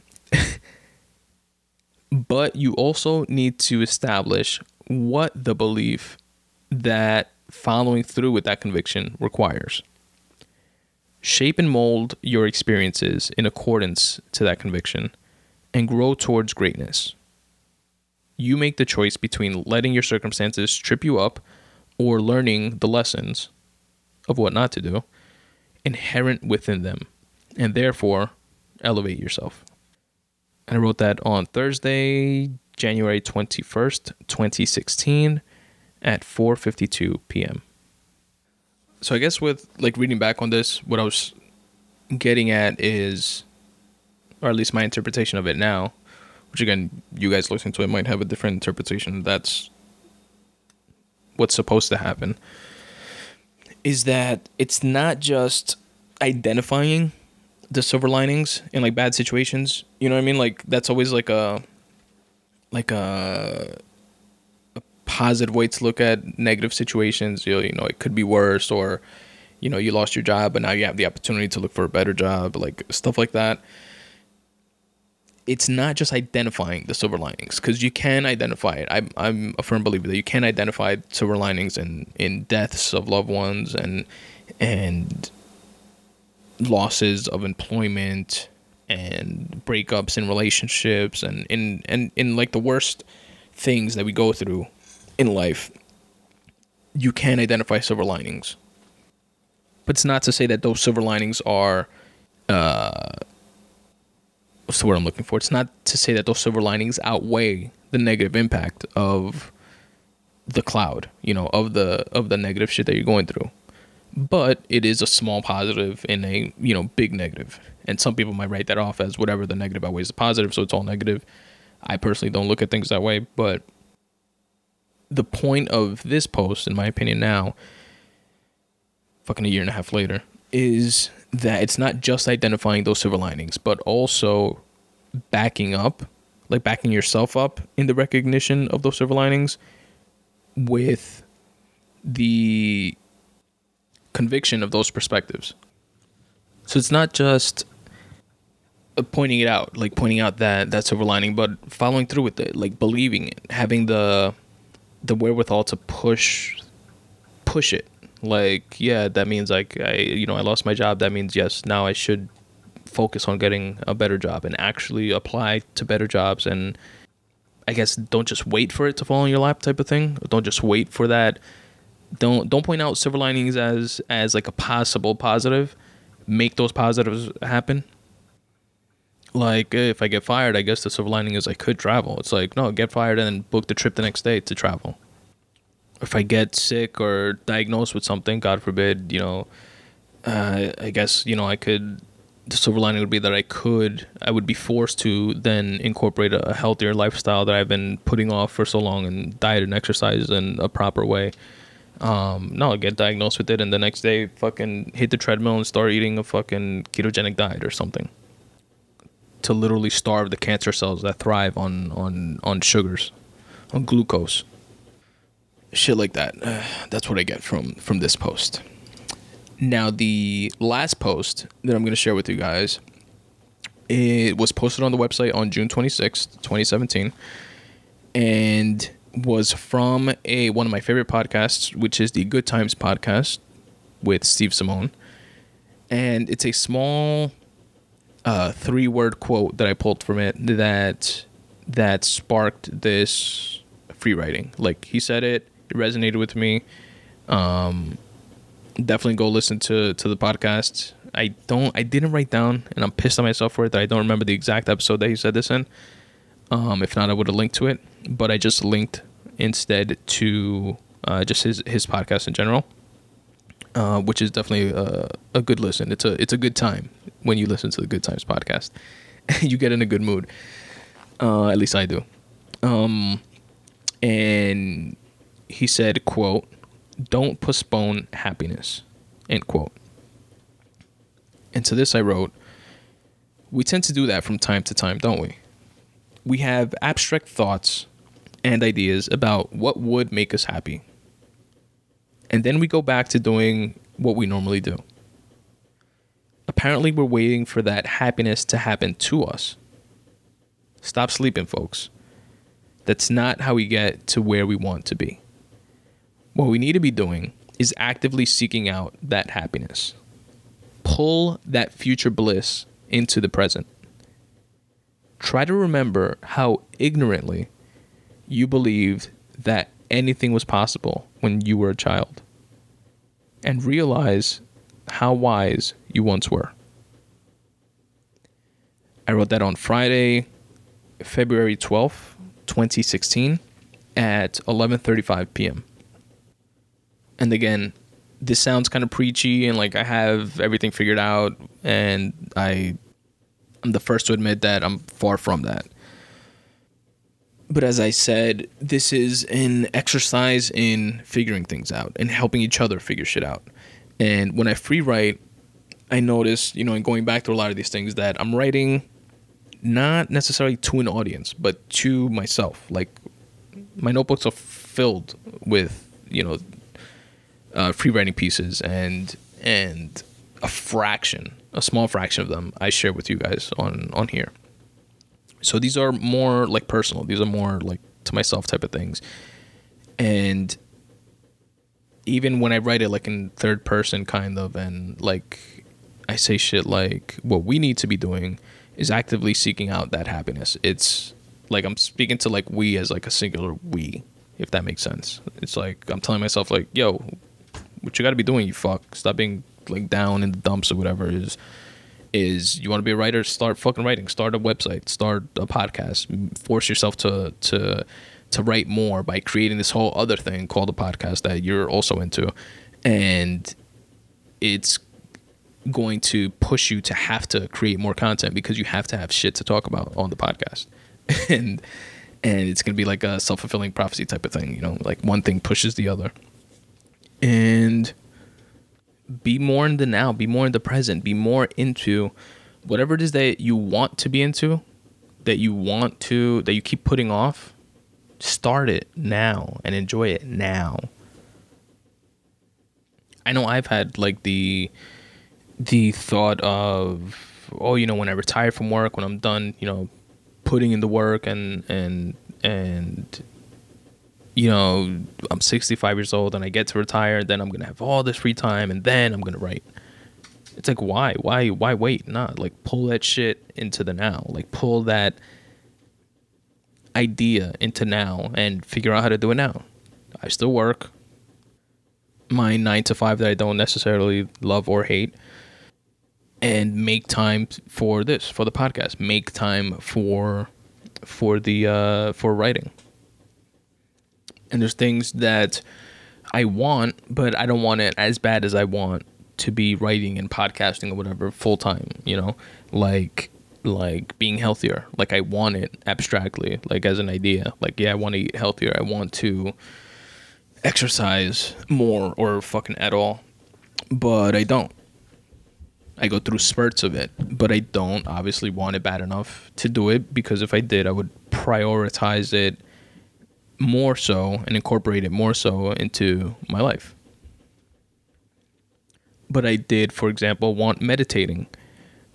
But you also need to establish what the belief that following through with that conviction requires. Shape and mold your experiences in accordance to that conviction and grow towards greatness. You make the choice between letting your circumstances trip you up or learning the lessons of what not to do inherent within them and therefore elevate yourself. I wrote that on Thursday, January 21st, 2016 at 4:52 p.m. So I guess with like reading back on this, what I was getting at is or at least my interpretation of it now, which again, you guys listening to it might have a different interpretation. That's what's supposed to happen. Is that it's not just identifying the silver linings in like bad situations. You know what I mean? Like that's always like a like a, a positive way to look at negative situations. You know, you know, it could be worse or you know, you lost your job but now you have the opportunity to look for a better job, like stuff like that. It's not just identifying the silver linings because you can identify it. I'm I'm a firm believer that you can identify silver linings in in deaths of loved ones and and losses of employment and breakups in relationships and in and in like the worst things that we go through in life you can identify silver linings. But it's not to say that those silver linings are uh what's the word i'm looking for? It's not to say that those silver linings outweigh the negative impact of the cloud you know of the of the negative shit that you're going through but it is a small positive in a you know big negative. And some people might write that off as whatever the negative outweighs the positive so it's all negative. I personally don't look at things that way but the point of this post in my opinion now fucking a year and a half later is that it's not just identifying those silver linings but also backing up like backing yourself up in the recognition of those silver linings with the conviction of those perspectives. So it's not just uh, pointing it out, like pointing out that that silver lining, but following through with it, like believing it, having the the wherewithal to push push it. Like, yeah, that means like I you know, I lost my job. That means yes, now I should focus on getting a better job and actually apply to better jobs and I guess don't just wait for it to fall in your lap type of thing. Don't just wait for that. Don't don't point out silver linings as as like a possible positive. Make those positives happen. Like if I get fired, I guess the silver lining is I could travel. It's like no, get fired and then book the trip the next day to travel. If I get sick or diagnosed with something, God forbid, you know, uh, I guess you know I could the silver lining would be that I could, I would be forced to then incorporate a, healthier lifestyle that I've been putting off for so long and diet and exercise in a proper way. Um, no, get diagnosed with it and the next day fucking hit the treadmill and start eating a fucking ketogenic diet or something. To literally starve the cancer cells that thrive on, on, on sugars, on glucose. Shit like that. That's what I get from, from this post. Now, the last post that I'm going to share with you guys, it was posted on the website on June 26th, 2017, and was from a one of my favorite podcasts, which is the Good Times podcast with Steve Simone. And it's a small uh, three word quote that I pulled from it that that sparked this free writing. Like he said it, it resonated with me. Um, definitely go listen to to the podcast. I don't I didn't write down and I'm pissed at myself for it that I don't remember the exact episode that he said this in. Um, if not, I would have linked to it, but I just linked instead to uh, just his his podcast in general, uh, which is definitely a, a good listen. It's a it's a good time when you listen to the Good Times podcast. you get in a good mood. Uh, at least I do. Um, and he said, "quote don't postpone happiness. End quote. And to this I wrote, we tend to do that from time to time, don't we? We have abstract thoughts and ideas about what would make us happy. And then we go back to doing what we normally do. Apparently, we're waiting for that happiness to happen to us. Stop sleeping, folks. That's not how we get to where we want to be. What we need to be doing is actively seeking out that happiness. Pull that future bliss into the present. Try to remember how ignorantly you believed that anything was possible when you were a child. And realize how wise you once were. I wrote that on Friday, February 12th, 2016 at 11:35 p.m and again, this sounds kind of preachy and like I have everything figured out and I I'm the first to admit that I'm far from that. But as I said, this is an exercise in figuring things out and helping each other figure shit out. And when I free write, I notice, you know, in going back to a lot of these things that I'm writing not necessarily to an audience, but to myself. Like my notebooks are filled with, you know, uh, free writing pieces, and and a fraction, a small fraction of them, I share with you guys on on here. So these are more like personal. These are more like to myself type of things, and even when I write it like in third person, kind of, and like I say shit like what we need to be doing is actively seeking out that happiness. It's like I'm speaking to like we as like a singular we, if that makes sense. It's like I'm telling myself like, yo, what you got to be doing, you fuck. Stop being like down in the dumps or whatever is is you want to be a writer start fucking writing. Start a website. Start a podcast. Force yourself to to to write more by creating this whole other thing called a podcast that you're also into. And it's going to push you to have to create more content because you have to have shit to talk about on the podcast. And and it's going to be like a self-fulfilling prophecy type of thing you know like one thing pushes the other. And be more in the now, be more in the present, be more into whatever it is that you want to be into, that you want to, that you keep putting off. Start it now and enjoy it now. I know I've had like the the thought of oh you know when I retire from work when I'm done you know putting in the work and and and you know I'm 65 years old and I get to retire then I'm gonna have all this free time and then I'm gonna write. It's like why? Why why wait? Not like pull that shit into the now. Like pull that idea into now and figure out how to do it now. I still work. My nine to five that I don't necessarily love or hate. And make time for this for the podcast. Make time for for the uh for writing and there's things that i want but i don't want it as bad as i want to be writing and podcasting or whatever full time you know? Like like being healthier. Like i want it abstractly like as an idea. Like yeah i want to eat healthier. I want to exercise more or fucking at all but i don't. I go through spurts of it, but I don't obviously want it bad enough to do it because if I did, I would prioritize it more so and incorporate it more so into my life. But I did, for example, want meditating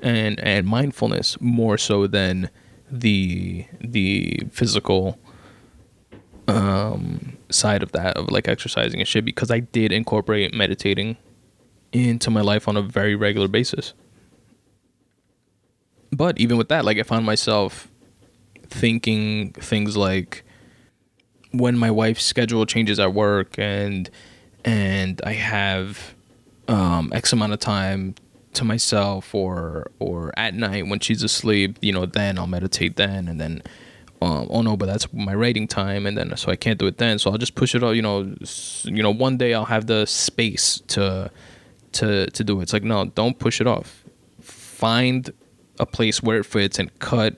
and and mindfulness more so than the the physical um side of that of like exercising and shit because I did incorporate meditating into my life on a very regular basis. But even with that, like I found myself thinking things like when my wife's schedule changes at work and and I have um, X amount of time to myself or or at night when she's asleep, you know, then I'll meditate then and then um, oh no, but that's my writing time and then so I can't do it then. So I'll just push it out, you know, you know, one day I'll have the space to to to do it. It's like no, don't push it off. Find a place where it fits and cut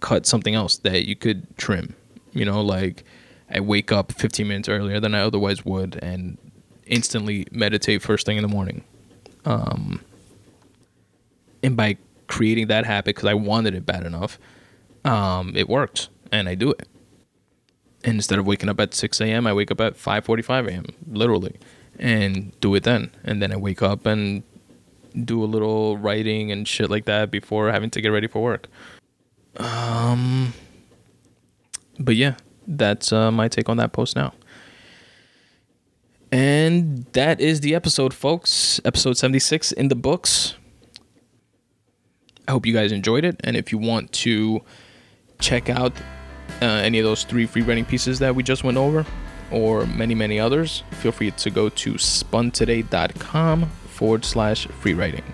cut something else that you could trim. You know, like I wake up 15 minutes earlier than I otherwise would and instantly meditate first thing in the morning. Um, and by creating that habit because I wanted it bad enough, um, it worked and I do it. And instead of waking up at 6 a.m., I wake up at 5:45 a.m. Literally and do it then. And then I wake up and do a little writing and shit like that before having to get ready for work. Um, but yeah, that's uh, my take on that post now. And that is the episode, folks. Episode 76 in the books. I hope you guys enjoyed it. And if you want to check out uh, any of those three free writing pieces that we just went over, or many, many others, feel free to go to spuntoday.com forward slash free writing.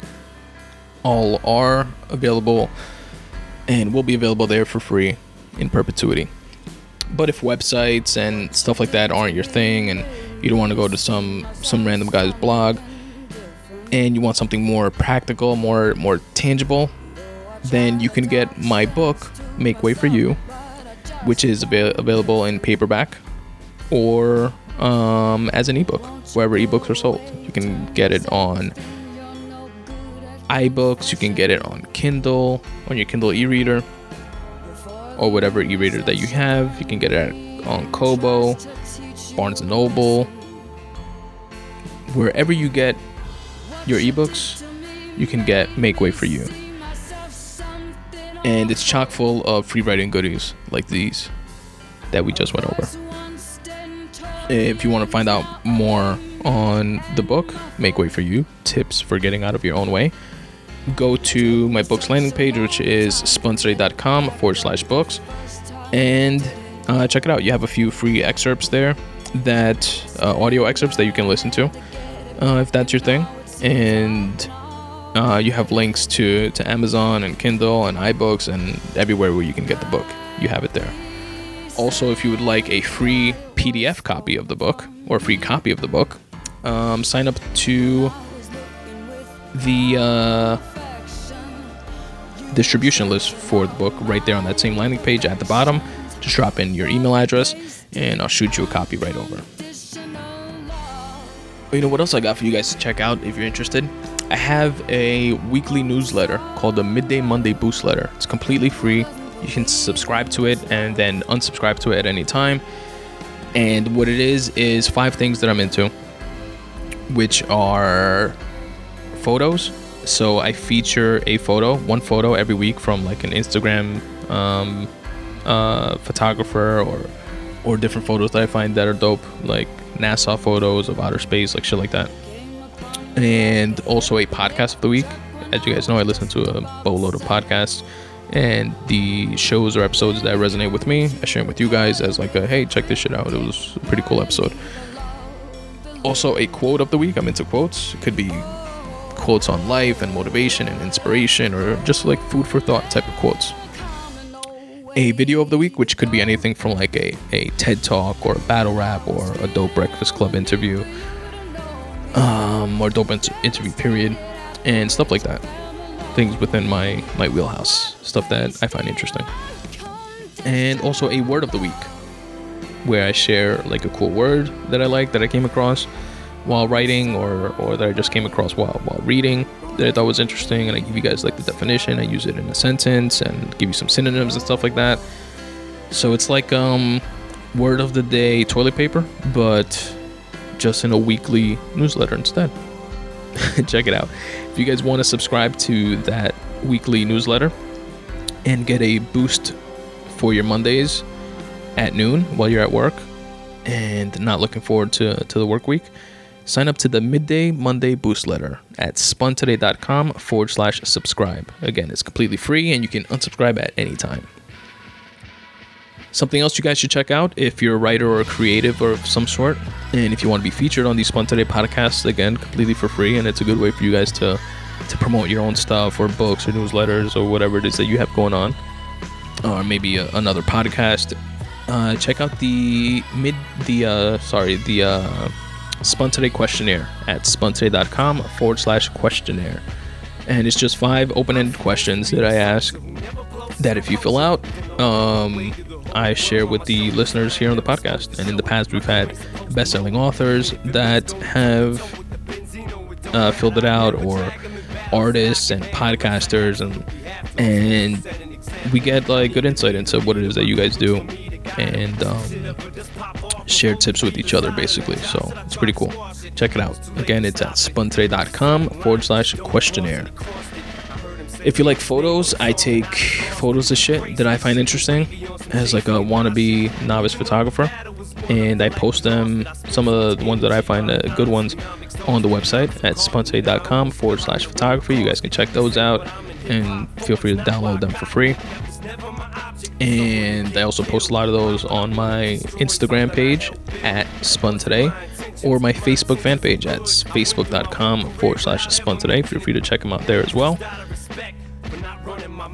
All are available and will be available there for free in perpetuity. But if websites and stuff like that aren't your thing and you don't want to go to some some random guy's blog and you want something more practical, more more tangible, then you can get my book Make Way for You, which is av- available in paperback or um, as an ebook, wherever ebooks are sold. You can get it on iBooks, you can get it on Kindle, on your Kindle e reader, or whatever e reader that you have. You can get it on Kobo, Barnes Noble, wherever you get your ebooks, you can get Make Way for You. And it's chock full of free writing goodies like these that we just went over. If you want to find out more on the book, Make Way for You Tips for Getting Out of Your Own Way, go to my book's landing page, which is spuntoday.com forward slash books, and uh, check it out. You have a few free excerpts there, that uh, audio excerpts that you can listen to uh, if that's your thing. And uh, you have links to, to Amazon and Kindle and iBooks and everywhere where you can get the book. You have it there. Also, if you would like a free PDF copy of the book or a free copy of the book, um, sign up to the uh, distribution list for the book right there on that same landing page at the bottom. Just drop in your email address and I'll shoot you a copy right over. You know what else I got for you guys to check out if you're interested? I have a weekly newsletter called the Midday Monday Boost Letter. It's completely free. You can subscribe to it and then unsubscribe to it at any time. And what it is is five things that I'm into. which are photos. So I feature a photo, one photo every week from like an Instagram um, uh, photographer or or different photos that I find that are dope, like NASA photos of outer space, like shit like that. And also a podcast of the week. As you guys know, I listen to a boatload of podcasts, and the shows or episodes that resonate with me, I share them with you guys as like a hey, check this shit out. It was a pretty cool episode. Also, a quote of the week. I'm into quotes. It could be quotes on life and motivation and inspiration, or just like food for thought type of quotes. A video of the week, which could be anything from like a, a TED talk or a battle rap or a dope Breakfast Club interview, um, or dope inter- interview period, and stuff like that. Things within my my wheelhouse, stuff that I find interesting, and also a word of the week, where I share like a cool word that I like that I came across while writing or or that I just came across while while reading that I thought was interesting, and I give you guys like the definition. I use it in a sentence and give you some synonyms and stuff like that. So it's like um, word of the day toilet paper, but just in a weekly newsletter instead. Check it out. If you guys want to subscribe to that weekly newsletter and get a boost for your Mondays at noon while you're at work and not looking forward to, to the work week, Sign up to the midday Monday boost letter at spuntoday.com forward slash subscribe. Again, it's completely free and you can unsubscribe at any time. Something else you guys should check out if you're a writer or a creative or of some sort, and if you want to be featured on the Spun Today podcasts, again, completely for free, and it's a good way for you guys to to promote your own stuff or books or newsletters or whatever it is that you have going on, or maybe a, another podcast. Uh, check out the mid the uh, sorry the uh, Today questionnaire at spuntoday.com forward slash questionnaire. And it's just five open ended questions that I ask that if you fill out, um, I share with the listeners here on the podcast. And in the past, we've had best selling authors that have uh, filled it out, or artists and podcasters, and and we get like good insight into what it is that you guys do, and um, share tips with each other basically. So it's pretty cool. Check it out. Again, it's at spuntoday.com forward slash questionnaire. If you like photos, I take photos of shit that I find interesting as like a wannabe novice photographer. And I post them, some of the ones that I find uh, good ones, on the website at spuntoday.com forward slash photography. You guys can check those out and feel free to download them for free and I also post a lot of those on my Instagram page at Spun Today or my Facebook fan page at facebook.com forward slash Spun Today. Feel free to check them out there as well.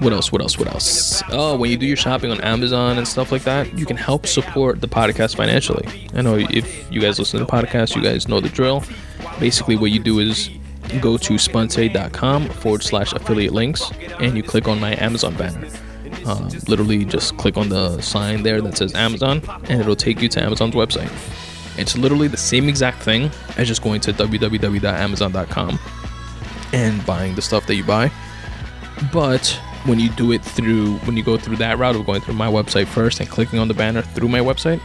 What else? What else? What else? Oh, when you do your shopping on Amazon and stuff like that, you can help support the podcast financially. I know if you guys listen to the podcast, you guys know the drill. Basically, what you do is go to spuntoday.com forward slash affiliate links and you click on my Amazon banner um, literally just click on the sign there that says Amazon, and it'll take you to Amazon's website. It's literally the same exact thing as just going to www.amazon.com and buying the stuff that you buy. But when you do it through, when you go through that route of going through my website first and clicking on the banner through my website,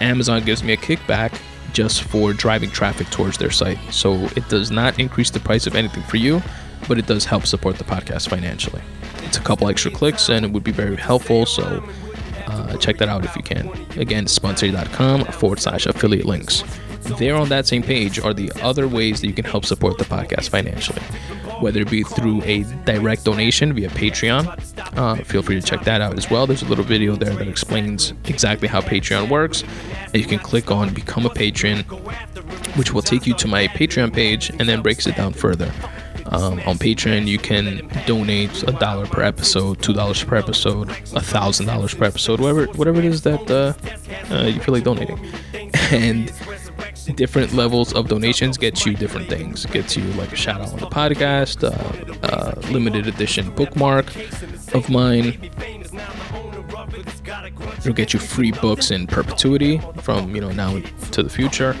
Amazon gives me a kickback just for driving traffic towards their site. So it does not increase the price of anything for you, but it does help support the podcast financially it's a couple extra clicks and it would be very helpful. So uh, check that out if you can. Again, spuntoday.com forward slash affiliate links. There on that same page are the other ways that you can help support the podcast financially, whether it be through a direct donation via Patreon. Uh, feel free to check that out as well. There's a little video there that explains exactly how Patreon works. And you can click on Become a Patron, which will take you to my Patreon page and then breaks it down further. Um, on Patreon, you can donate a dollar per episode, two dollars per episode, a thousand dollars per episode, whatever whatever it is that uh, uh, you feel like donating. And different levels of donations get you different things. Gets you like a shout out on the podcast, uh, uh limited edition bookmark of mine. It'll get you free books in perpetuity from you know now to the future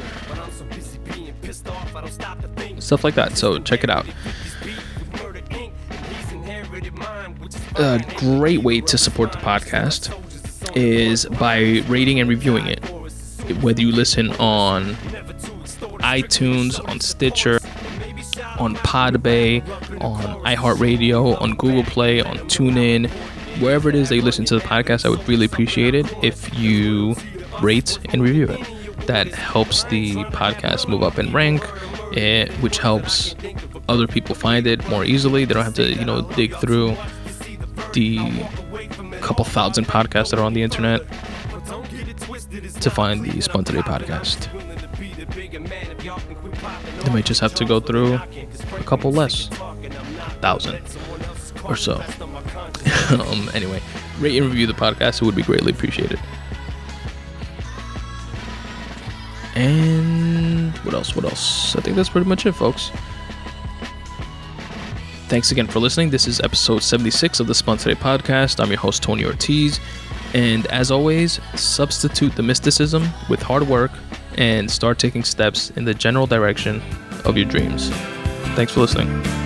stuff like that. So check it out. A great way to support the podcast is by rating and reviewing it. Whether you listen on iTunes, on Stitcher, on Podbay, on iHeartRadio, on Google Play, on TuneIn, wherever it is that you listen to the podcast. I would really appreciate it if you rate and review it. That helps the podcast move up in rank, eh, which helps other people find it more easily. They don't have to, you know, dig through the couple thousand podcasts that are on the internet to find the Spun Today podcast. They might just have to go through a couple less, thousand or so. um, anyway, rate and review the podcast. It would be greatly appreciated. And what else? What else? I think that's pretty much it, folks. Thanks again for listening. This is episode 76 of the Today podcast. I'm your host, Tony Ortiz. And as always, substitute the mysticism with hard work and start taking steps in the general direction of your dreams. Thanks for listening.